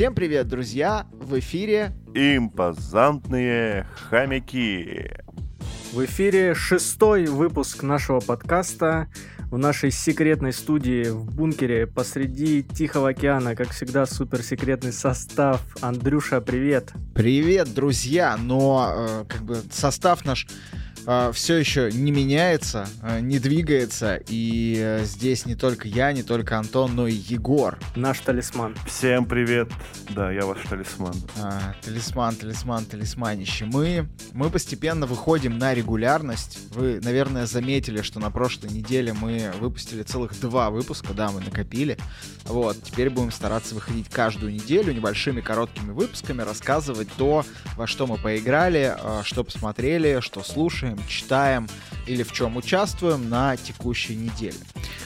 Всем привет, друзья! В эфире Импозантные хомяки. В эфире шестой выпуск нашего подкаста в нашей секретной студии в бункере посреди Тихого океана, как всегда, суперсекретный состав. Андрюша, привет! Привет, друзья! Но э, как бы состав наш э, все еще не меняется, э, не двигается, и э, здесь не только я, не только Антон, но и Егор. Наш талисман. Всем привет. Да, я ваш талисман. А, талисман, талисман, талисманище. Мы, мы постепенно выходим на регулярность. Вы, наверное, заметили, что на прошлой неделе мы выпустили целых два выпуска, да, мы накопили. Вот, теперь будем стараться выходить каждую неделю небольшими короткими выпусками, рассказывать то, во что мы поиграли, э, что посмотрели, что слушаем, читаем или в чем участвуем на текущей неделе.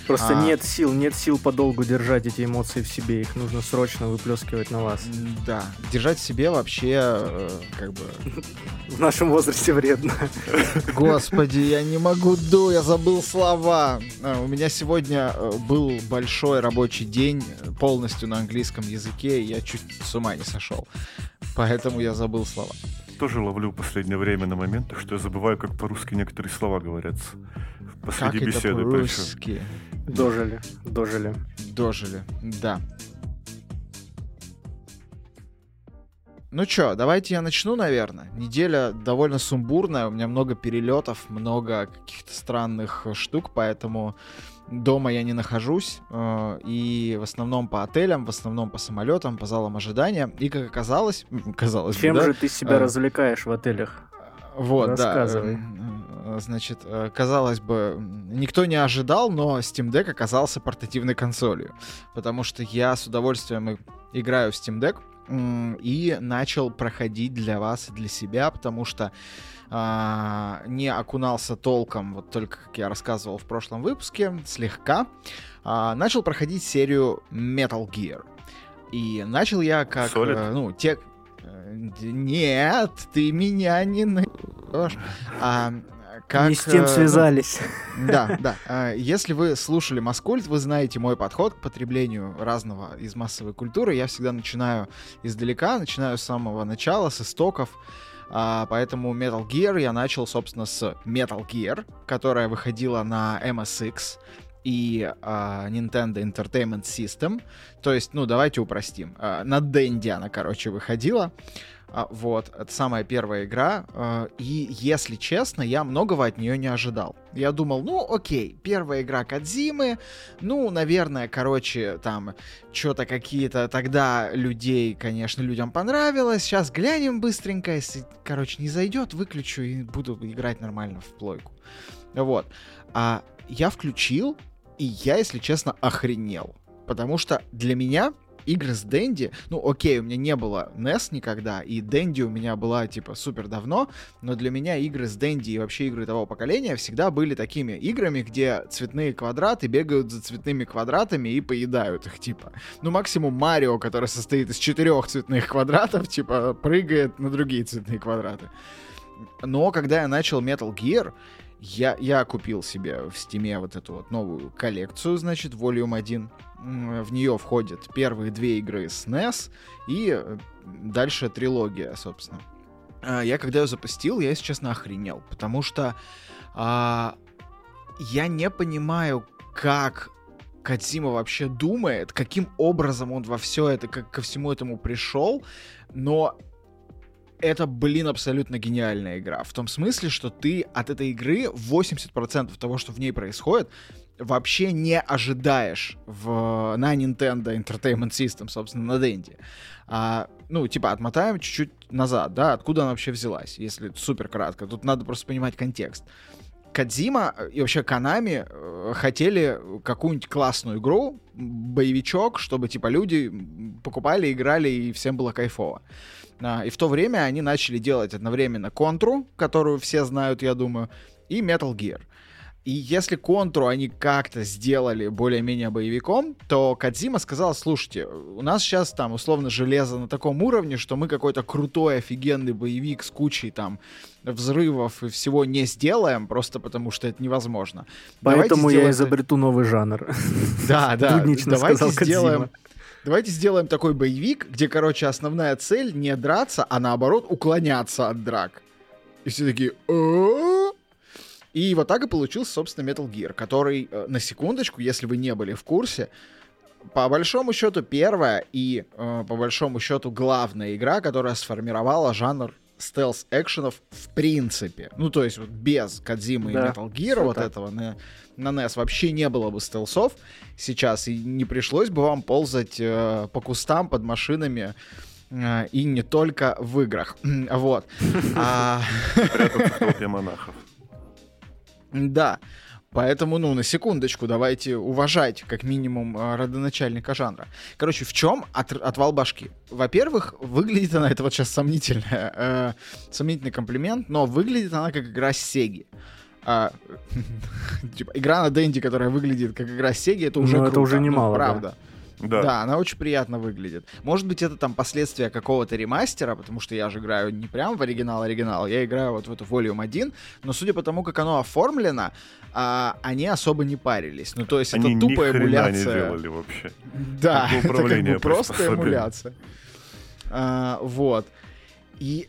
Просто А. нет сил, нет сил подолгу держать эти эмоции в себе, их нужно срочно выплескивать на вас. Да, держать в себе вообще э, как бы... В нашем возрасте вредно. Господи, я не могу, ду, я забыл слова. А, У меня сегодня э, был большой рабочий день э, полностью на английском языке, и я чуть с ума не сошел. Поэтому я забыл слова. Тоже ловлю в последнее время на моментах, что я забываю, как по-русски некоторые слова говорятся. Как Посреди это беседы причем. по-русски? Дожили, дожили. Дожили, да. Ну чё, давайте я начну, наверное. Неделя довольно сумбурная, у меня много перелетов, много каких-то странных штук, поэтому дома я не нахожусь. э, И в основном по отелям, в основном по самолетам, по залам ожидания. И как оказалось, казалось бы, Чем да, же ты себя А. развлекаешь в отелях? вот, Рассказывай. да. э, Значит, э, казалось бы, никто не ожидал, но Steam Deck оказался портативной консолью. Потому что я с удовольствием играю в Steam Deck и начал проходить для вас и для себя, потому что а, не окунался толком, вот только как я рассказывал в прошлом выпуске, слегка. А, начал проходить серию Metal Gear. И начал я как, Solid? э, ну, те... э, Нет, ты меня не найдешь. А, как, Не с тем э, ну, связались. да, да. А, Если вы слушали Маскульт, вы знаете мой подход к потреблению разного из массовой культуры. Я всегда начинаю издалека, начинаю с самого начала, с истоков. А, Поэтому Metal Gear я начал, собственно, с Metal Gear, которая выходила на MSX и а, Nintendo Entertainment System. То есть, ну, давайте упростим. А, на Денди она, короче, выходила. А, вот, это самая первая игра. а, и, если честно, я многого от нее не ожидал. Я думал, ну, окей, первая игра Кадзимы, ну, наверное, короче, там, что-то какие-то тогда людей, конечно, людям понравилось. Сейчас глянем быстренько, если, короче, не зайдет, выключу и буду играть нормально в плойку. Вот. А я включил, и я, если честно, охренел. Потому что для меня игры с Дэнди, ну окей, у меня не было NES никогда, и Дэнди у меня была типа супер давно, но для меня игры с Дэнди и вообще игры того поколения всегда были такими играми, где цветные квадраты бегают за цветными квадратами и поедают их, типа. Ну максимум Марио, который состоит из четырех цветных квадратов, типа прыгает на другие цветные квадраты. Но когда я начал Metal Gear, я, я купил себе в Стиме вот эту вот новую коллекцию, значит, Volume 1. М, В нее входят первые две игры с NES и э, дальше трилогия, собственно. А, Я когда ее запустил, я, если честно, охренел, потому что а, я не понимаю, как Кадзима вообще думает, каким образом он во все это, как ко всему этому пришел, но это, блин, абсолютно гениальная игра. В том смысле, что ты от этой игры 80% того, что в ней происходит, вообще не ожидаешь в, на Nintendo Entertainment System, собственно, на Денди. А, ну, типа, отмотаем чуть-чуть назад, да, откуда она вообще взялась, если супер кратко. Тут надо просто понимать контекст. Кадзима и вообще Канами э, хотели какую-нибудь классную игру, боевичок, чтобы, типа, люди покупали, играли, и всем было кайфово. А, И в то время они начали делать одновременно Контру, которую все знают, я думаю, и Metal Gear. И если Контру они как-то сделали более-менее боевиком, то Кадзима сказал, слушайте, у нас сейчас там условно железо на таком уровне, что мы какой-то крутой, офигенный боевик с кучей там взрывов и всего не сделаем, просто потому что это невозможно. Поэтому я изобрету новый жанр. Да, да, давайте сделаем давайте сделаем такой боевик, где, короче, основная цель не драться, а наоборот уклоняться от драк. И все такие... И вот так и получился, собственно, Metal Gear, который, э, на секундочку, если вы не были в курсе, по большому счету первая и, э, по большому счету, главная игра, которая сформировала жанр стелс-экшенов в принципе. Ну, то есть вот без Кадзимы Да, и Metal Gear вот так. этого на, на NES вообще не было бы стелсов сейчас, и не пришлось бы вам ползать э, по кустам под машинами э, и не только в играх. Вот. А, Прятаться в толпе монахов. Да. Поэтому, ну, на секундочку, давайте уважать, как минимум, э, родоначальника жанра. Короче, в чем от- отвал башки? Во-первых, выглядит она, это вот сейчас сомнительная, э, сомнительный комплимент, но выглядит она как игра Сеги. А, типа, игра на Денди, которая выглядит как игра Сеги, это уже Ну, это круто, уже ну, немало, да. правда. Да. Да, она очень приятно выглядит. Может быть, это там последствия какого-то ремастера, потому что я же играю не прям в оригинал-оригинал, я играю вот в эту Volume 1, но судя по тому, как оно оформлено, а, они особо не парились. Ну, то есть Они это тупая хрена не эмуляция. делали вообще. Да, это как бы просто эмуляция. А, вот. И,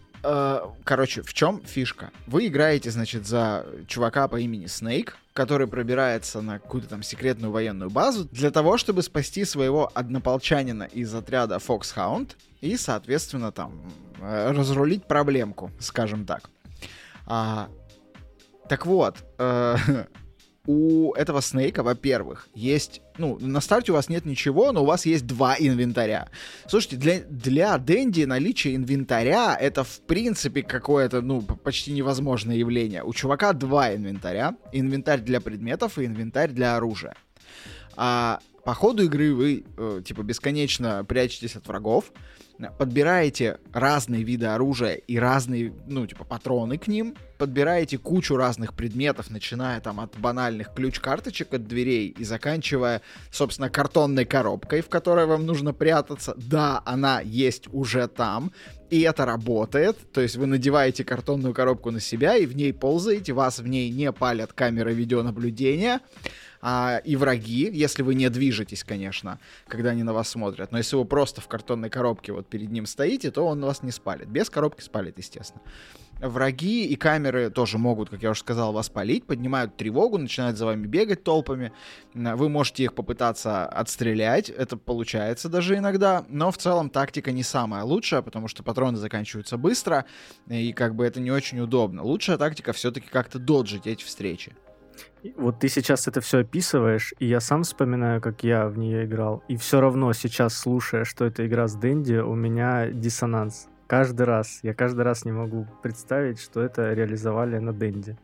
короче, в чем фишка? Вы играете, значит, за чувака по имени Снейк, который пробирается на какую-то там секретную военную базу для того, чтобы спасти своего однополчанина из отряда Foxhound и, соответственно, там э, разрулить проблемку, скажем так. А, так вот, э, у этого Снейка, во-первых, есть... Ну, на старте у вас нет ничего, но у вас есть два инвентаря. Слушайте, для, для Дэнди наличие инвентаря — это, в принципе, какое-то, ну, почти невозможное явление. У чувака два инвентаря. Инвентарь для предметов и инвентарь для оружия. А по ходу игры вы, э, типа, бесконечно прячетесь от врагов, подбираете разные виды оружия и разные, ну, типа, патроны к ним, подбираете кучу разных предметов, начиная там от банальных ключ-карточек от дверей и заканчивая, собственно, картонной коробкой, в которой вам нужно прятаться. Да, она есть уже там, и это работает. То есть вы надеваете картонную коробку на себя и в ней ползаете, вас в ней не палят камеры видеонаблюдения. А, и враги, если вы не движетесь, конечно, когда они на вас смотрят. Но если вы просто в картонной коробке вот перед ним стоите, то он вас не спалит. Без коробки спалит, естественно. Враги и камеры тоже могут, как я уже сказал, вас палить, поднимают тревогу, начинают за вами бегать толпами. Вы можете их попытаться отстрелять, это получается даже иногда, но в целом тактика не самая лучшая, потому что патроны заканчиваются быстро, и как бы это не очень удобно. Лучшая тактика все-таки как-то доджить эти встречи. Вот ты сейчас это все описываешь, и я сам вспоминаю, как я в нее играл. И все равно сейчас, слушая, что это игра с Дэнди, у меня диссонанс. Каждый раз. Я каждый раз не могу представить, что это реализовали на Дэнди.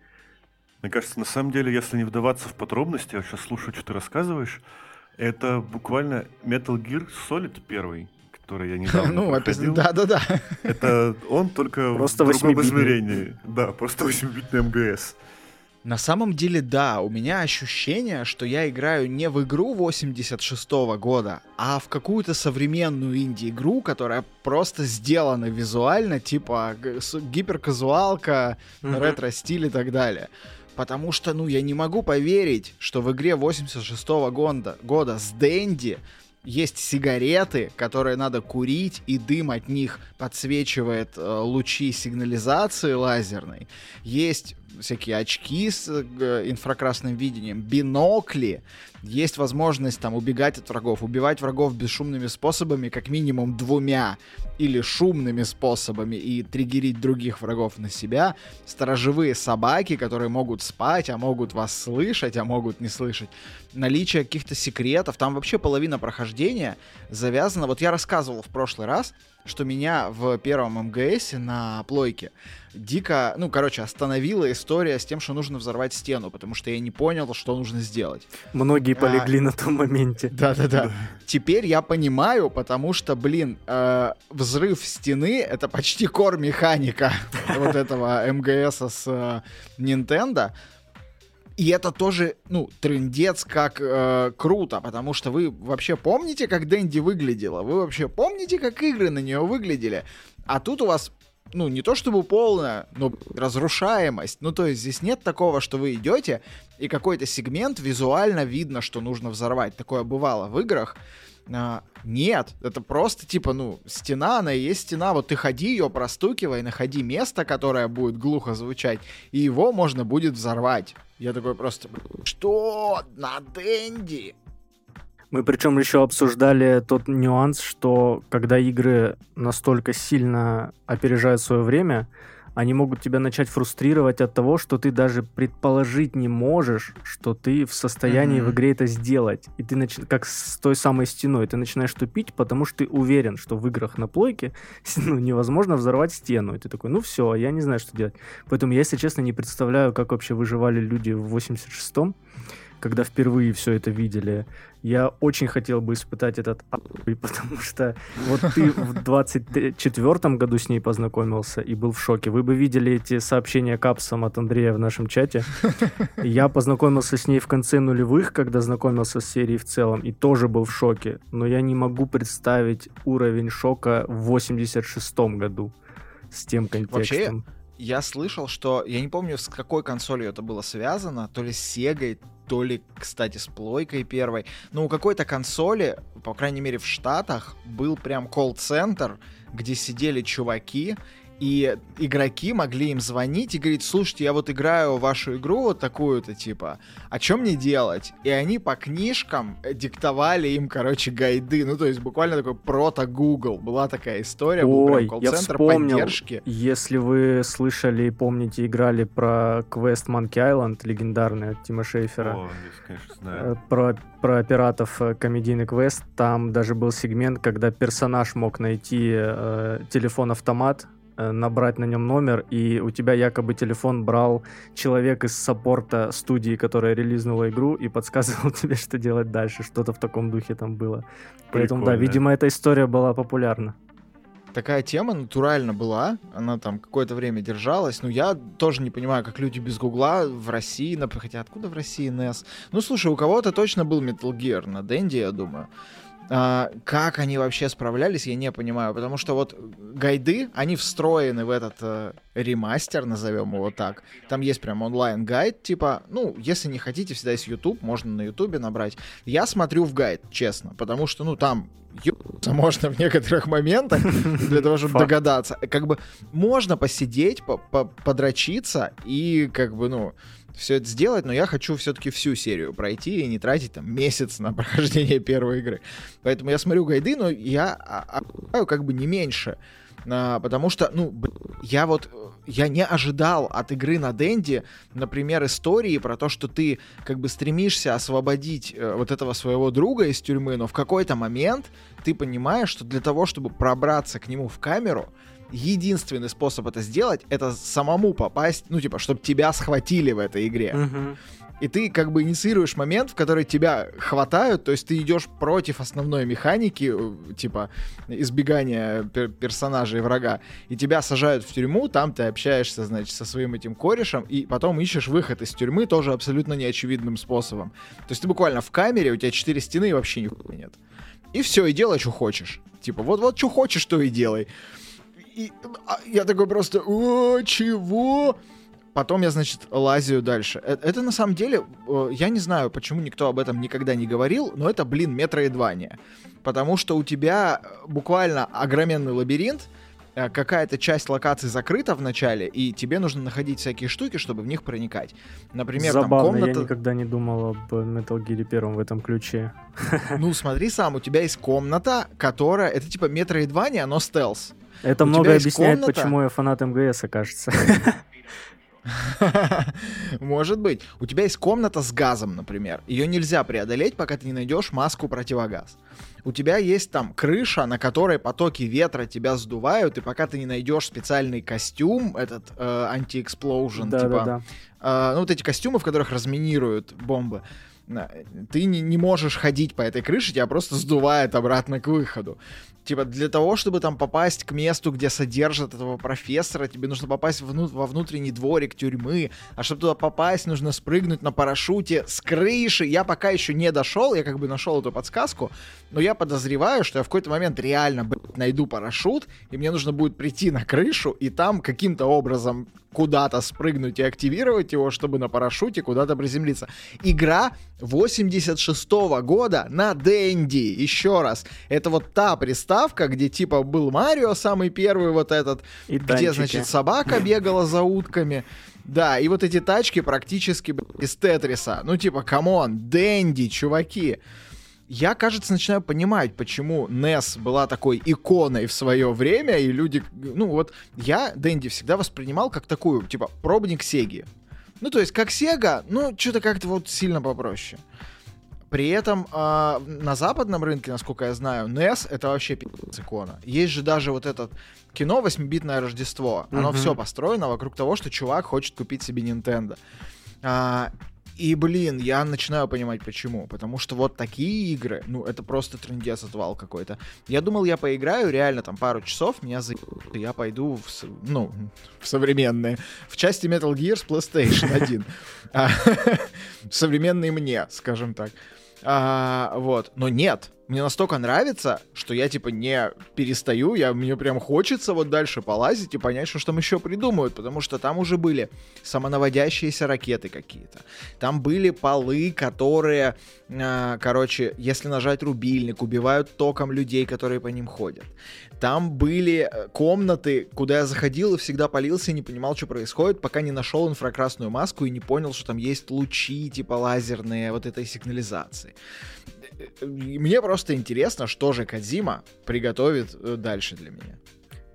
Мне кажется, на самом деле, если не вдаваться в подробности, я сейчас слушаю, что ты рассказываешь, это буквально Metal Gear Solid первый, который я недавно Ну, проходил. да-да-да. Это он только Просто в другом измерении. Да, просто 8-битный МГС. На самом деле, да, у меня ощущение, что я играю не в игру 86 года, а в какую-то современную инди-игру, которая просто сделана визуально, типа гиперказуалка, ретро-стиль и так далее. Потому что, ну, я не могу поверить, что в игре 86 года, года с Дэнди есть сигареты, которые надо курить, и дым от них подсвечивает э, лучи сигнализации лазерной. Есть всякие очки с э, инфракрасным видением, бинокли, есть возможность там убегать от врагов, убивать врагов бесшумными способами, как минимум двумя или шумными способами и триггерить других врагов на себя. Сторожевые собаки, которые могут спать, а могут вас слышать, а могут не слышать. Наличие каких-то секретов. Там вообще половина прохождения завязана. Вот я рассказывал в прошлый раз, что меня в первом МГСе на плойке дико, ну, короче, остановила история с тем, что нужно взорвать стену, потому что я не понял, что нужно сделать. Многие А, полегли на том моменте. Да-да-да. Теперь я понимаю, потому что, блин, э, взрыв стены — это почти кор механика вот этого МГСа с э, Nintendo. И это тоже, ну, трендец как э, круто, потому что вы вообще помните, как Дэнди выглядела? Вы вообще помните, как игры на нее выглядели? А тут у вас ну, не то чтобы полная, но разрушаемость. Ну, то есть здесь нет такого, что вы идете, и какой-то сегмент визуально видно, что нужно взорвать. Такое бывало в играх. А, нет, это просто типа, ну, стена, она и есть стена. Вот ты ходи ее, простукивай, находи место, которое будет глухо звучать, и его можно будет взорвать. Я такой просто, что? На Дэнди? Мы причем еще обсуждали тот нюанс, что когда игры настолько сильно опережают свое время, они могут тебя начать фрустрировать от того, что ты даже предположить не можешь, что ты в состоянии mm-hmm. в игре это сделать. И ты нач... как с той самой стеной, ты начинаешь тупить, потому что ты уверен, что в играх на плойке ну, невозможно взорвать стену. И ты такой, ну все, я не знаю, что делать. Поэтому я, если честно, не представляю, как вообще выживали люди в 86-м когда впервые все это видели. Я очень хотел бы испытать этот потому что вот ты в 24 году с ней познакомился и был в шоке. Вы бы видели эти сообщения капсом от Андрея в нашем чате. Я познакомился с ней в конце нулевых, когда знакомился с серией в целом, и тоже был в шоке. Но я не могу представить уровень шока в 86 году с тем контекстом. Вообще, я слышал, что я не помню, с какой консолью это было связано, то ли с Sega, то ли, кстати, с плойкой первой. Но у какой-то консоли, по крайней мере в Штатах, был прям колл-центр, где сидели чуваки и игроки могли им звонить и говорить, слушайте, я вот играю вашу игру вот такую-то, типа, а что мне делать? И они по книжкам диктовали им, короче, гайды. Ну, то есть буквально такой прото-Google. Была такая история, Ой, был прям колл-центр поддержки. Если вы слышали и помните, играли про квест Monkey Island, легендарный от Тима Шейфера. О, я, конечно, знаю. Э, про, про пиратов э, комедийный квест. Там даже был сегмент, когда персонаж мог найти э, телефон-автомат, набрать на нем номер, и у тебя якобы телефон брал человек из саппорта студии, которая релизнула игру, и подсказывал тебе, что делать дальше. Что-то в таком духе там было. Прикольно. Поэтому, да, видимо, эта история была популярна. Такая тема натурально была, она там какое-то время держалась, но я тоже не понимаю, как люди без Гугла в России, хотя откуда в России NES? Ну, слушай, у кого-то точно был Metal Gear на Денде, я думаю. А, как они вообще справлялись, я не понимаю, потому что вот гайды, они встроены в этот э, ремастер, назовем его так. Там есть прям онлайн-гайд, типа, ну, если не хотите, всегда есть YouTube, можно на YouTube набрать. Я смотрю в гайд, честно, потому что, ну, там ебаться можно в некоторых моментах для того, чтобы догадаться. Как бы можно посидеть, подрочиться и как бы, ну, все это сделать, но я хочу все-таки всю серию пройти и не тратить там месяц на прохождение первой игры. Поэтому я смотрю гайды, но я а, как бы не меньше. А, потому что, ну, я вот, я не ожидал от игры на Денде, например, истории про то, что ты как бы стремишься освободить э, вот этого своего друга из тюрьмы, но в какой-то момент ты понимаешь, что для того, чтобы пробраться к нему в камеру, единственный способ это сделать, это самому попасть, ну, типа, чтобы тебя схватили в этой игре. Uh-huh. И ты как бы инициируешь момент, в который тебя хватают, то есть ты идешь против основной механики, э, типа, избегания пер- персонажей врага, и тебя сажают в тюрьму, там ты общаешься, значит, со своим этим корешем, и потом ищешь выход из тюрьмы тоже абсолютно неочевидным способом. То есть ты буквально в камере, у тебя четыре стены и вообще нихуя нет. И все, и делай, что хочешь. Типа, вот-вот, что хочешь, то и делай и а, я такой просто, о, чего? Потом я, значит, лазю дальше. Это, это на самом деле, я не знаю, почему никто об этом никогда не говорил, но это, блин, метроидвания. Потому что у тебя буквально огроменный лабиринт, э, какая-то часть локаций закрыта в начале, и тебе нужно находить всякие штуки, чтобы в них проникать. Например, Забавно, там комната... я никогда не думал об Metal Gear первом в этом ключе. Ну, смотри сам, у тебя есть комната, которая... Это типа metroidvania, но стелс. Это много объясняет, комната... почему я фанат MGS, кажется. Может быть. У тебя есть комната с газом, например. Ее нельзя преодолеть, пока ты не найдешь маску противогаз. У тебя есть там крыша, на которой потоки ветра тебя сдувают, и пока ты не найдешь специальный костюм, этот э, anti-explosion, да, типа, да, да. Э, ну вот эти костюмы, в которых разминируют бомбы, ты не, не можешь ходить по этой крыше, тебя просто сдувает обратно к выходу. Типа, для того, чтобы там попасть к месту, где содержат этого профессора, тебе нужно попасть вну- во внутренний дворик тюрьмы. А чтобы туда попасть, нужно спрыгнуть на парашюте с крыши. Я пока еще не дошел, я как бы нашел эту подсказку, но я подозреваю, что я в какой-то момент реально, блядь, найду парашют, и мне нужно будет прийти на крышу, и там каким-то образом куда-то спрыгнуть и активировать его, чтобы на парашюте куда-то приземлиться. Игра 86 -го года на Дэнди. Еще раз. Это вот та приставка, где типа был Марио, самый первый вот этот, И где, танчики. значит, собака бегала за утками. Да, и вот эти тачки практически из Тетриса. Ну, типа, come on, Дэнди, чуваки. Я, кажется, начинаю понимать, почему NES была такой иконой в свое время, и люди... Ну, вот я Дэнди всегда воспринимал как такую, типа, пробник Сеги. Ну, то есть, как Сега, ну, что-то как-то вот сильно попроще. При этом а, на западном рынке, насколько я знаю, NES это вообще пи***ц икона. Есть же даже вот этот кино «Восьмибитное Рождество». Оно Мгм. все построено вокруг того, что чувак хочет купить себе Nintendo. А, и, блин, я начинаю понимать, почему. Потому что вот такие игры, ну, это просто трендец отвал какой-то. Я думал, я поиграю реально там пару часов, меня за... Я пойду в, ну, в современные. В части Metal Gear с PlayStation 1. А, Современные мне, скажем так. А, вот. Но нет. Мне настолько нравится, что я типа не перестаю, я, мне прям хочется вот дальше полазить и понять, что ж там еще придумают, потому что там уже были самонаводящиеся ракеты какие-то. Там были полы, которые, а, короче, если нажать рубильник, убивают током людей, которые по ним ходят. Там были э, комнаты, куда я заходил и всегда полился и не понимал, что происходит, пока не нашел инфракрасную маску и не понял, что там есть лучи типа лазерные вот этой сигнализации. Мне просто интересно, что же Кадзима приготовит э, дальше для меня.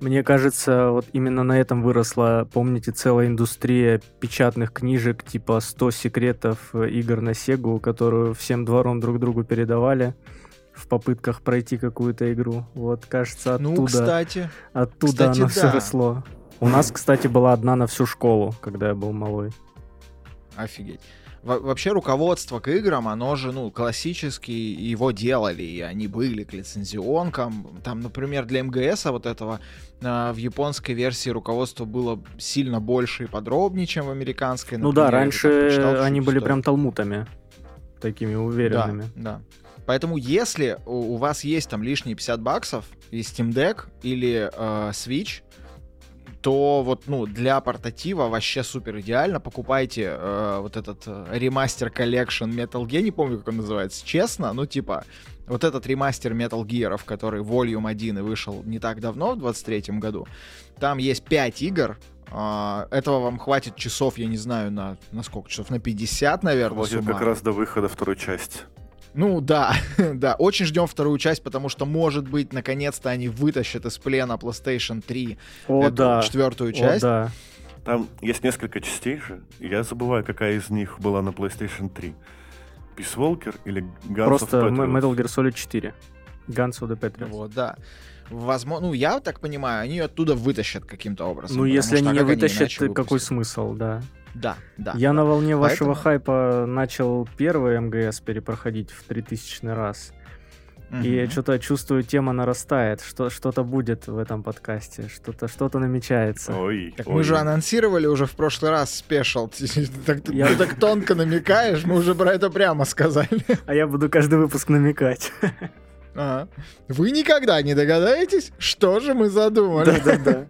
Мне кажется, вот именно на этом выросла, помните, целая индустрия печатных книжек, типа 100 секретов э, игр на Сегу, которую всем двором друг другу передавали в попытках пройти какую-то игру. Вот, кажется, оттуда, Ну, кстати, оттуда кстати, оно все да. росло. У нас, кстати, была одна на всю школу, когда я был малой. офигеть. Во- вообще руководство к играм, оно же, ну, классически его делали, и они были к лицензионкам. Там, например, для МГС вот этого а, в японской версии руководство было сильно больше и подробнее, чем в американской. ну да, Например, раньше там почитал они были прям талмутами, такими уверенными. Да, да. Поэтому если у, у вас есть там лишние 50 баксов и Steam Deck или э, Switch, то вот, ну, для портатива вообще супер идеально. Покупайте э, вот этот э, remaster collection Metal Gear, не помню, как он называется, честно, ну, типа, вот этот ремастер Metal Gear, который Volume 1 и вышел не так давно, в 23 году, там есть 5 игр, а, этого вам хватит часов, я не знаю, на, на сколько часов, на 50, наверное, Хватит как раз до выхода второй части. Ну да, да, очень ждем вторую часть, потому что, может быть, наконец-то они вытащат из плена PlayStation 3 О, эту да. четвертую О, часть. да. Там есть несколько частей же. Я забываю, какая из них была на PlayStation 3. Peace Walker или Guns Просто of Patriots? Metal Gear Solid 4. Guns of the Patriots. Вот, да. Возможно, ну я так понимаю, они ее оттуда вытащат каким-то образом. Ну, если что, они не вытащат, какой смысл, да. Да, да. Я на волне вашего Поэтому- хайпа начал первый МГС перепроходить в 3000 раз. И Мгм. что-то чувствую, тема нарастает. Что, что-то будет в этом подкасте. Что-то, что-то намечается. Ой, Так ой. мы же анонсировали уже в прошлый раз спешл. Ты так, ты Я- так тонко намекаешь, мы уже про это прямо сказали. А я буду каждый выпуск намекать. Ага. Вы никогда не догадаетесь, что же мы задумали. Да-да-да.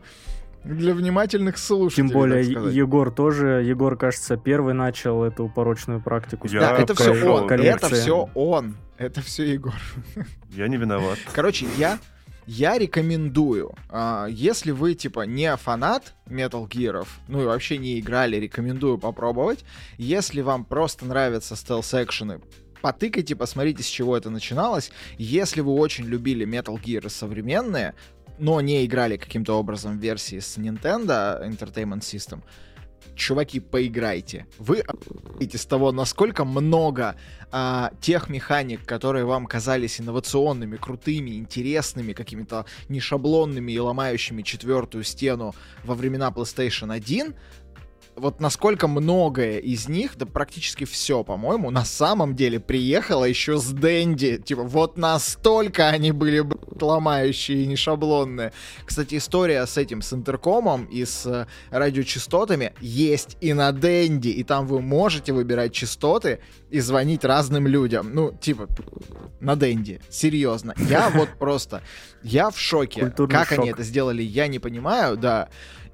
Для внимательных слушателей. Тем более. Егор тоже. Егор, кажется, первый начал эту порочную практику. Я Да, это все он. Это коллекции. все он. Это все Егор. Я не виноват. Короче, я я рекомендую, а, если вы типа не фанат Metal Gear, ну и вообще не играли, рекомендую попробовать. Если вам просто нравятся стелс-экшены, потыкайте, посмотрите, с чего это начиналось. Если вы очень любили Metal Gear современные, но не играли каким-то образом в версии с Nintendo Entertainment System, чуваки, поиграйте. Вы с того, насколько много а, тех механик, которые вам казались инновационными, крутыми, интересными, какими-то нешаблонными и ломающими четвертую стену во времена PlayStation 1, вот насколько многое из них, да практически все, по-моему, на самом деле приехало еще с Дэнди. Типа, вот настолько они были блядь, ломающие и нешаблонные. Кстати, история с этим, с интеркомом и с э, радиочастотами есть и на Дэнди, и там вы можете выбирать частоты и звонить разным людям. Ну, типа, на Дэнди. Серьезно. Я вот просто, я в шоке. Культурный как они это сделали, я не понимаю, да.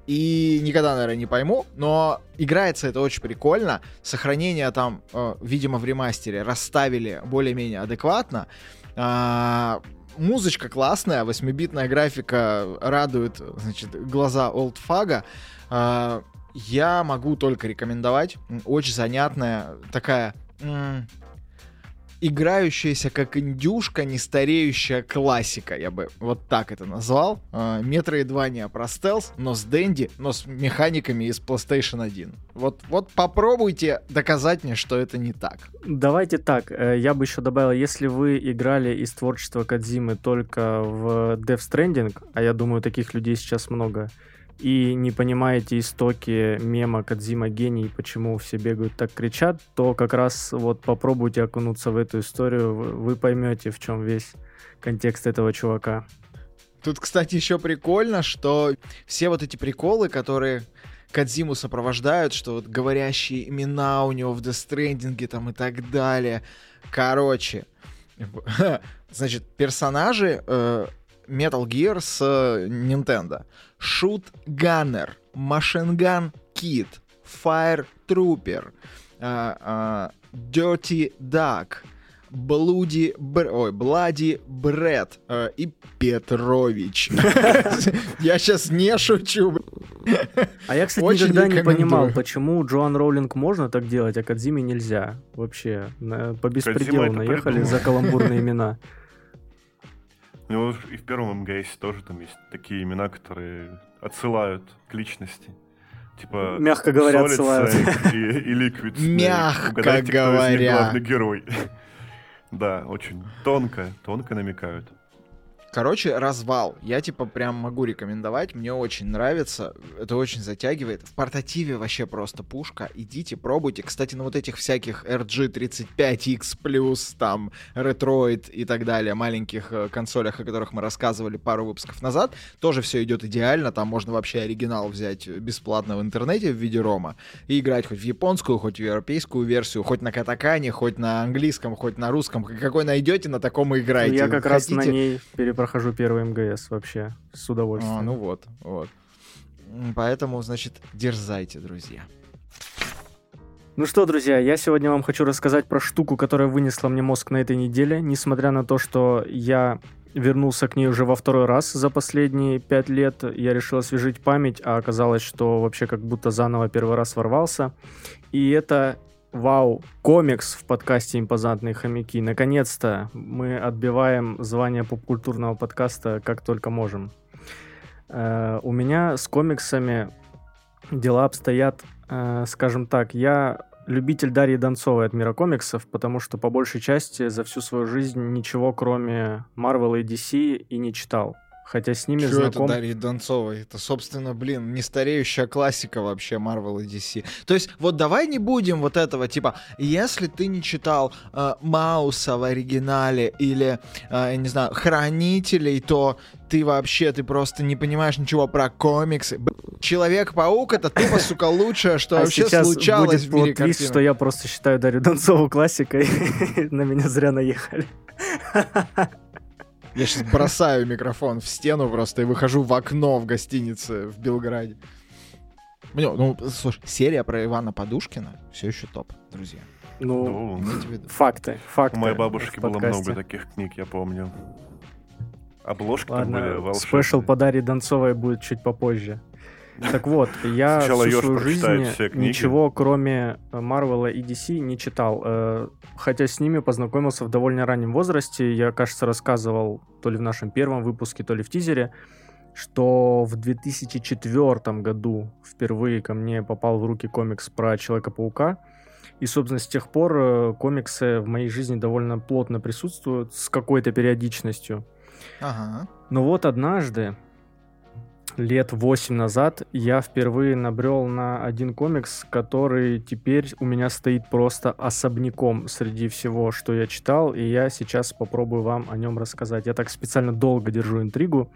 И никогда, наверное, не пойму, но играется это очень прикольно. Сохранение там, э, видимо, в ремастере расставили более-менее адекватно. А, музычка классная, 8-битная графика радует, значит, глаза олдфага. А, я могу только рекомендовать. Очень занятная такая играющаяся как индюшка, не стареющая классика, я бы вот так это назвал. Метроидвания про стелс, но с Дэнди, но с механиками из PlayStation 1. Вот, вот попробуйте доказать мне, что это не так. Давайте так, э, я бы еще добавил, если вы играли из творчества Кадзимы только в Death Stranding, а я думаю, таких людей сейчас много, и не понимаете истоки мема Кадзима гений, почему все бегают так кричат, то как раз вот попробуйте окунуться в эту историю, вы поймете, в чем весь контекст этого чувака. Тут, кстати, еще прикольно, что все вот эти приколы, которые Кадзиму сопровождают, что вот говорящие имена у него в Stranding там и так далее. Короче, значит, персонажи э, Metal Gear с э, Nintendo. Shoot Gunner, Machine Gun Kid, Fire Trooper, uh, uh, Dirty Duck, Блуди, Бр... ой, Блади Бред э, и Петрович. Я сейчас не шучу. А я, кстати, никогда не понимал, почему Джоан Роулинг можно так делать, а Кадзиме нельзя. Вообще, по беспределу наехали за каламбурные имена. У него и в первом МГС тоже там есть такие имена, которые отсылают к личности. Типа, Мягко говоря, отсылают. И, и Liquid. Мягко Угадайте, говоря. Кто из них главный герой. да, очень тонко, тонко намекают. Короче, развал. Я типа прям могу рекомендовать. Мне очень нравится. Это очень затягивает. В портативе вообще просто пушка. Идите, пробуйте. Кстати, на вот этих всяких RG35X+, там, Retroid и так далее, маленьких э, консолях, о которых мы рассказывали пару выпусков назад, тоже все идет идеально. Там можно вообще оригинал взять бесплатно в интернете в виде рома и играть хоть в японскую, хоть в европейскую версию, хоть на катакане, хоть на английском, хоть на русском. Какой найдете, на таком и играйте. Я как Хотите... раз на ней перепроходил прохожу первый МГС вообще с удовольствием. А, ну вот, вот. Поэтому, значит, дерзайте, друзья. Ну что, друзья, я сегодня вам хочу рассказать про штуку, которая вынесла мне мозг на этой неделе, несмотря на то, что я вернулся к ней уже во второй раз за последние пять лет. Я решил освежить память, а оказалось, что вообще как будто заново первый раз ворвался. И это Вау, комикс в подкасте «Импозантные хомяки». Наконец-то мы отбиваем звание попкультурного подкаста как только можем. Э, у меня с комиксами дела обстоят, э, скажем так, я любитель Дарьи Донцовой от мира комиксов, потому что по большей части за всю свою жизнь ничего кроме Marvel и DC и не читал. Хотя с ними Что знаком... это Дарья Донцова? Это, собственно, блин, не стареющая классика вообще Marvel и DC. То есть, вот давай не будем вот этого, типа, если ты не читал э, Мауса в оригинале или, э, я не знаю, Хранителей, то ты вообще, ты просто не понимаешь ничего про комиксы. Человек-паук это тупо, сука, лучшее, что а вообще случалось будет в мире твист, что я просто считаю Дарью Донцову классикой. На меня зря наехали. Я сейчас бросаю микрофон в стену просто и выхожу в окно в гостинице в Белграде. Ну, ну слушай, серия про Ивана Подушкина все еще топ, друзья. Ну, ну факты, факты. У моей бабушки было много таких книг, я помню. Обложки Ладно, были волшебные. Спешл по Дарье Донцовой будет чуть попозже. Так вот, я Сначала всю свою жизнь ничего, кроме Марвела и DC, не читал. Э, хотя с ними познакомился в довольно раннем возрасте. Я, кажется, рассказывал то ли в нашем первом выпуске, то ли в тизере, что в 2004 году впервые ко мне попал в руки комикс про Человека-паука. И, собственно, с тех пор э, комиксы в моей жизни довольно плотно присутствуют с какой-то периодичностью. Ага. Но вот однажды лет 8 назад я впервые набрел на один комикс, который теперь у меня стоит просто особняком среди всего, что я читал, и я сейчас попробую вам о нем рассказать. Я так специально долго держу интригу.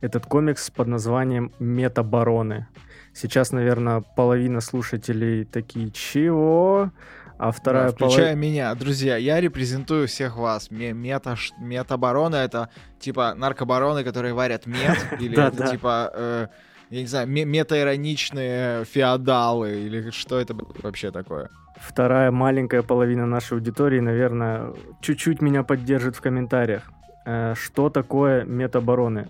Этот комикс под названием «Метабароны». Сейчас, наверное, половина слушателей такие «Чего?» А вторая да, включая полов... меня, друзья, я репрезентую всех вас. Мета, метабароны это типа наркобароны, которые варят мед, или это типа э, я не знаю, метаироничные феодалы, или что это вообще такое? Вторая маленькая половина нашей аудитории, наверное, чуть-чуть меня поддержит в комментариях. Э, что такое метабароны?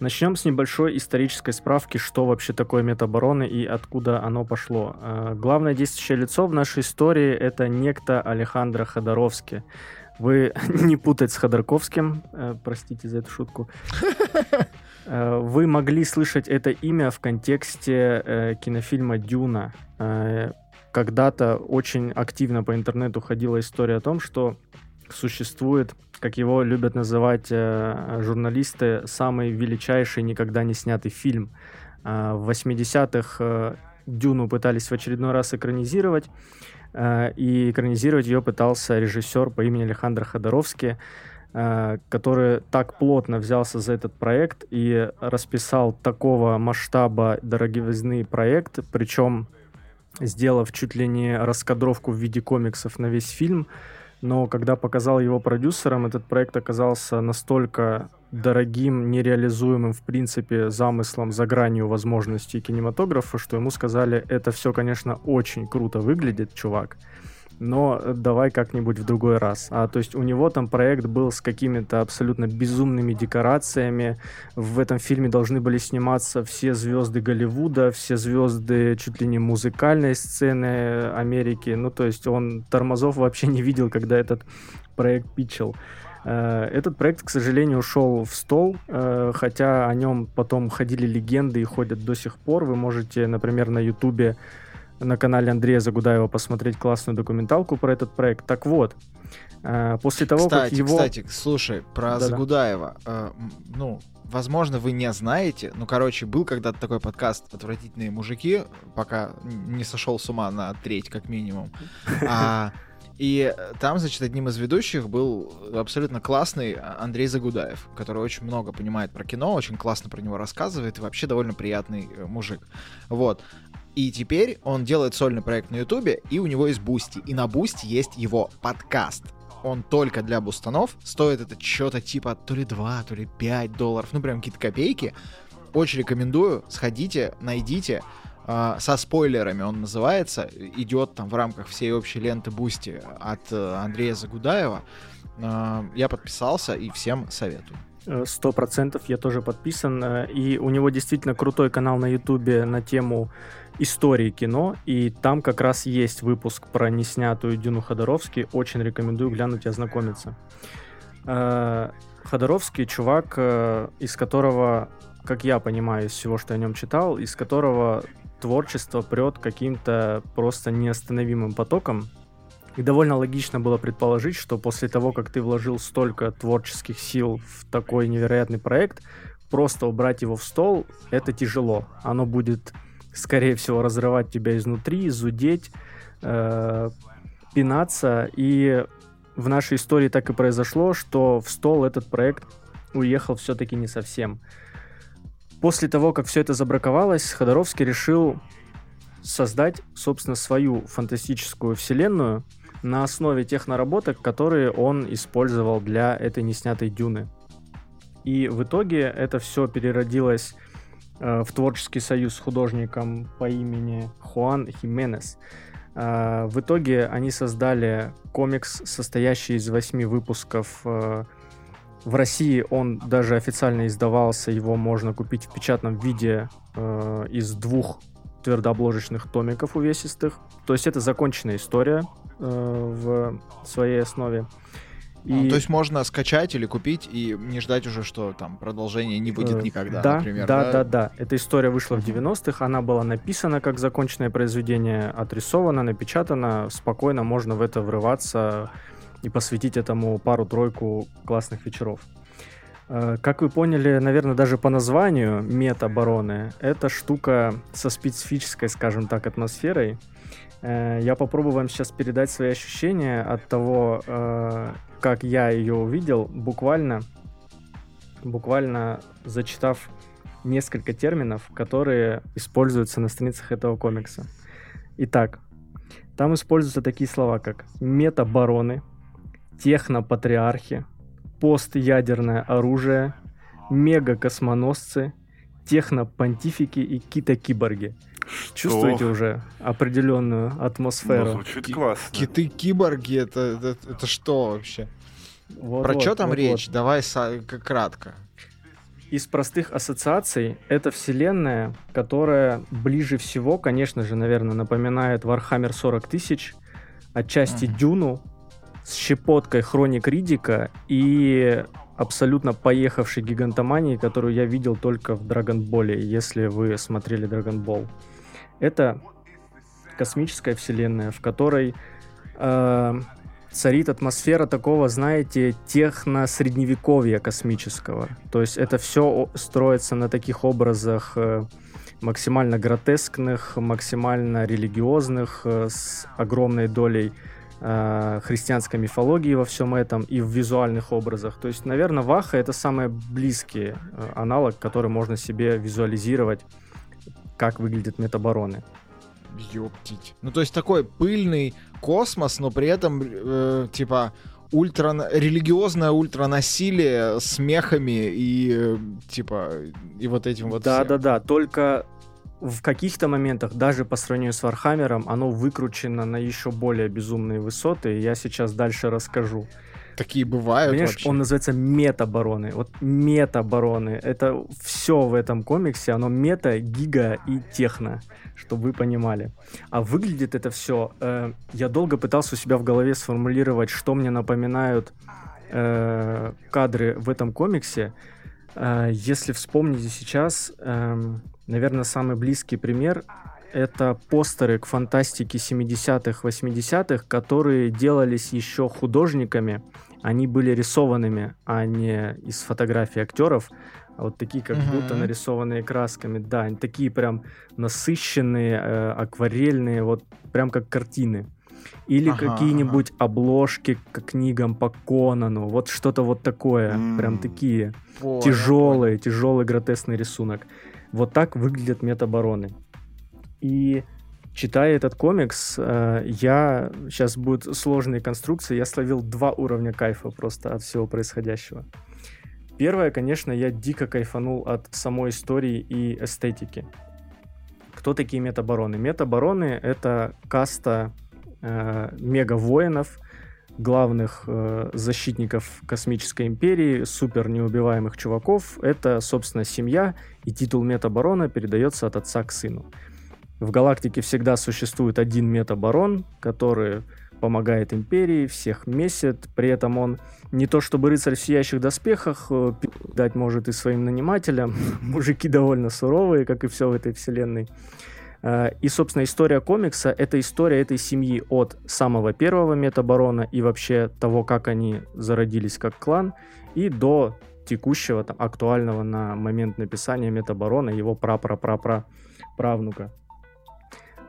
Начнем с небольшой исторической справки, что вообще такое метабароны и откуда оно пошло. Э, главное действующее лицо в нашей истории это некто Алехандро Ходоровский. Вы не путать с Ходорковским, э, простите за эту шутку. Э, вы могли слышать это имя в контексте кинофильма «Дюна». Когда-то очень активно по интернету ходила история о том, что существует, как его любят называть э, журналисты, самый величайший никогда не снятый фильм. Э, в 80-х э, Дюну пытались в очередной раз экранизировать, и экранизировать ее пытался режиссер по имени Александр Ходоровский, который так плотно взялся за этот проект и расписал такого масштаба дороговизный проект, причем сделав чуть ли не раскадровку в виде комиксов на весь фильм, но когда показал его продюсерам, этот проект оказался настолько дорогим, нереализуемым в принципе замыслом за гранью возможностей кинематографа, что ему сказали, это все, конечно, очень круто выглядит, чувак, но давай как-нибудь в другой раз. А то есть у него там проект был с какими-то абсолютно безумными декорациями. В этом фильме должны были сниматься все звезды Голливуда, все звезды чуть ли не музыкальной сцены Америки. Ну, то есть он тормозов вообще не видел, когда этот проект питчил. Э, этот проект, к сожалению, ушел в стол, э, хотя о нем потом ходили легенды и ходят до сих пор. Вы можете, например, на Ютубе на канале Андрея Загудаева посмотреть классную документалку про этот проект. Так вот, э, после того, кстати, как его... Кстати, слушай, про Да-да. Загудаева. Э, ну, возможно, вы не знаете. Ну, короче, был когда-то такой подкаст «Отвратительные мужики», пока не сошел с ума на треть, как минимум. А, и там, значит, одним из ведущих был абсолютно классный Андрей Загудаев, который очень много понимает про кино, очень классно про него рассказывает и вообще довольно приятный э, мужик. Вот. И теперь он делает сольный проект на Ютубе, и у него есть Boosty. И на Boosty есть его подкаст. Он только для бустанов. Стоит это что-то типа то ли 2, то ли 5 долларов. Ну, прям какие-то копейки. Очень рекомендую. Сходите, найдите. Uh, со спойлерами он называется. Идет там в рамках всей общей ленты Бусти от uh, Андрея Загудаева. Uh, я подписался и всем советую. Сто процентов я тоже подписан. И у него действительно крутой канал на Ютубе на тему истории кино, и там как раз есть выпуск про неснятую Дюну Ходоровски. Очень рекомендую глянуть и ознакомиться. Э, Ходоровски чувак, э, из которого, как я понимаю из всего, что я о нем читал, из которого творчество прет каким-то просто неостановимым потоком. И довольно логично было предположить, что после того, как ты вложил столько творческих сил в такой невероятный проект, просто убрать его в стол, это тяжело. Оно будет скорее всего, разрывать тебя изнутри, зудеть, э, пинаться. И в нашей истории так и произошло, что в стол этот проект уехал все-таки не совсем. После того, как все это забраковалось, Ходоровский решил создать, собственно, свою фантастическую вселенную на основе тех наработок, которые он использовал для этой неснятой дюны. И в итоге это все переродилось в творческий союз с художником по имени Хуан Хименес. Э, в итоге они создали комикс, состоящий из восьми выпусков. Э, в России он даже официально издавался, его можно купить в печатном виде из двух твердообложечных томиков увесистых. То есть это законченная история в своей основе. И... А, то есть можно скачать или купить и не ждать уже, что там продолжение не будет э, никогда, да, например. Да, да, да, да. Эта история вышла в 90-х, она была написана как законченное произведение, отрисована, напечатана. Спокойно можно в это врываться и посвятить этому пару-тройку классных вечеров. Э, как вы поняли, наверное, даже по названию мета-бароны, это штука со специфической, скажем так, атмосферой. Э, я попробую вам сейчас передать свои ощущения от того, как я ее увидел, буквально, буквально зачитав несколько терминов, которые используются на страницах этого комикса. Итак, там используются такие слова, как метабароны, технопатриархи, постядерное оружие, мегакосмоносцы, техно-понтифики и кита-киборги. Чувствуете уже определенную атмосферу? Ну, звучит классно. Киты-киборги, это, это, это что вообще? Вот, Про вот, что там вот, речь? Вот. Давай кратко. Из простых ассоциаций это вселенная, которая ближе всего, конечно же, наверное, напоминает Warhammer 40 тысяч, отчасти mm-hmm. Дюну с щепоткой Хроник Ридика и абсолютно поехавшей гигантомании, которую я видел только в Драгонболе, если вы смотрели Драгонбол. Это космическая вселенная, в которой э, царит атмосфера такого, знаете, техно-средневековья космического. То есть это все строится на таких образах э, максимально гротескных, максимально религиозных, э, с огромной долей христианской мифологии во всем этом и в визуальных образах. То есть, наверное, Ваха это самый близкий э, аналог, который можно себе визуализировать, как выглядят метабароны. Ёптить. Ну, то есть такой пыльный космос, но при этом, э, типа, ультра религиозное ультранасилие с мехами и э, типа и вот этим вот. Да, всем. да, да. Только в каких-то моментах, даже по сравнению с Вархаммером, оно выкручено на еще более безумные высоты. И я сейчас дальше расскажу. Такие бывают Понимаешь, вообще? он называется метабароны. Вот метабароны. Это все в этом комиксе. Оно мета, гига и техно, чтобы вы понимали. А выглядит это все... Э, я долго пытался у себя в голове сформулировать, что мне напоминают э, кадры в этом комиксе. Э, если вспомните сейчас, э, наверное, самый близкий пример это постеры к фантастике 70-х, 80-х, которые делались еще художниками. Они были рисованными, а не из фотографий актеров. А вот такие, как mm-hmm. будто нарисованные красками. Да, они такие прям насыщенные, э, акварельные, вот прям как картины. Или ага, какие-нибудь ага. обложки к книгам по Конану. Вот что-то вот такое. Mm. Прям такие понял, тяжелые, понял. тяжелый гротесный рисунок. Вот так выглядят метабароны. И читая этот комикс, э, я... Сейчас будут сложные конструкции. Я словил два уровня кайфа просто от всего происходящего. Первое, конечно, я дико кайфанул от самой истории и эстетики. Кто такие метабароны? Метабароны — это каста э, мега-воинов, главных э, защитников космической империи, супер неубиваемых чуваков. Это, собственно, семья, и титул метабарона передается от отца к сыну. В галактике всегда существует один метабарон, который помогает империи, всех месяц. При этом он не то чтобы рыцарь в сияющих доспехах, э, дать может и своим нанимателям. Мужики довольно суровые, как и все в этой вселенной. Э, и, собственно, история комикса — это история этой семьи от самого первого метабарона и вообще того, как они зародились как клан, и до текущего, там, актуального на момент написания метабарона, его пра-пра-пра-пра правнука.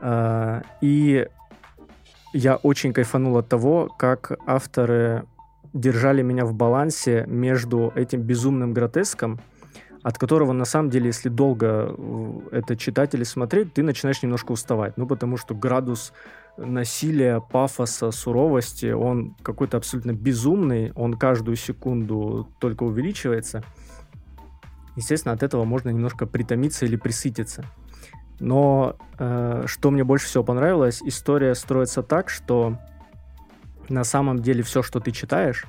А, и я очень кайфанул от того, как авторы держали меня в балансе между этим безумным гротеском, от которого, на самом деле, если долго э, это читать или смотреть, ты начинаешь немножко уставать. Ну, потому что градус насилия, пафоса, суровости, он какой-то абсолютно безумный, он каждую секунду только увеличивается. Естественно, от этого можно немножко притомиться или присытиться. Но э, что мне больше всего понравилось, история строится так, что на самом деле все, что ты читаешь,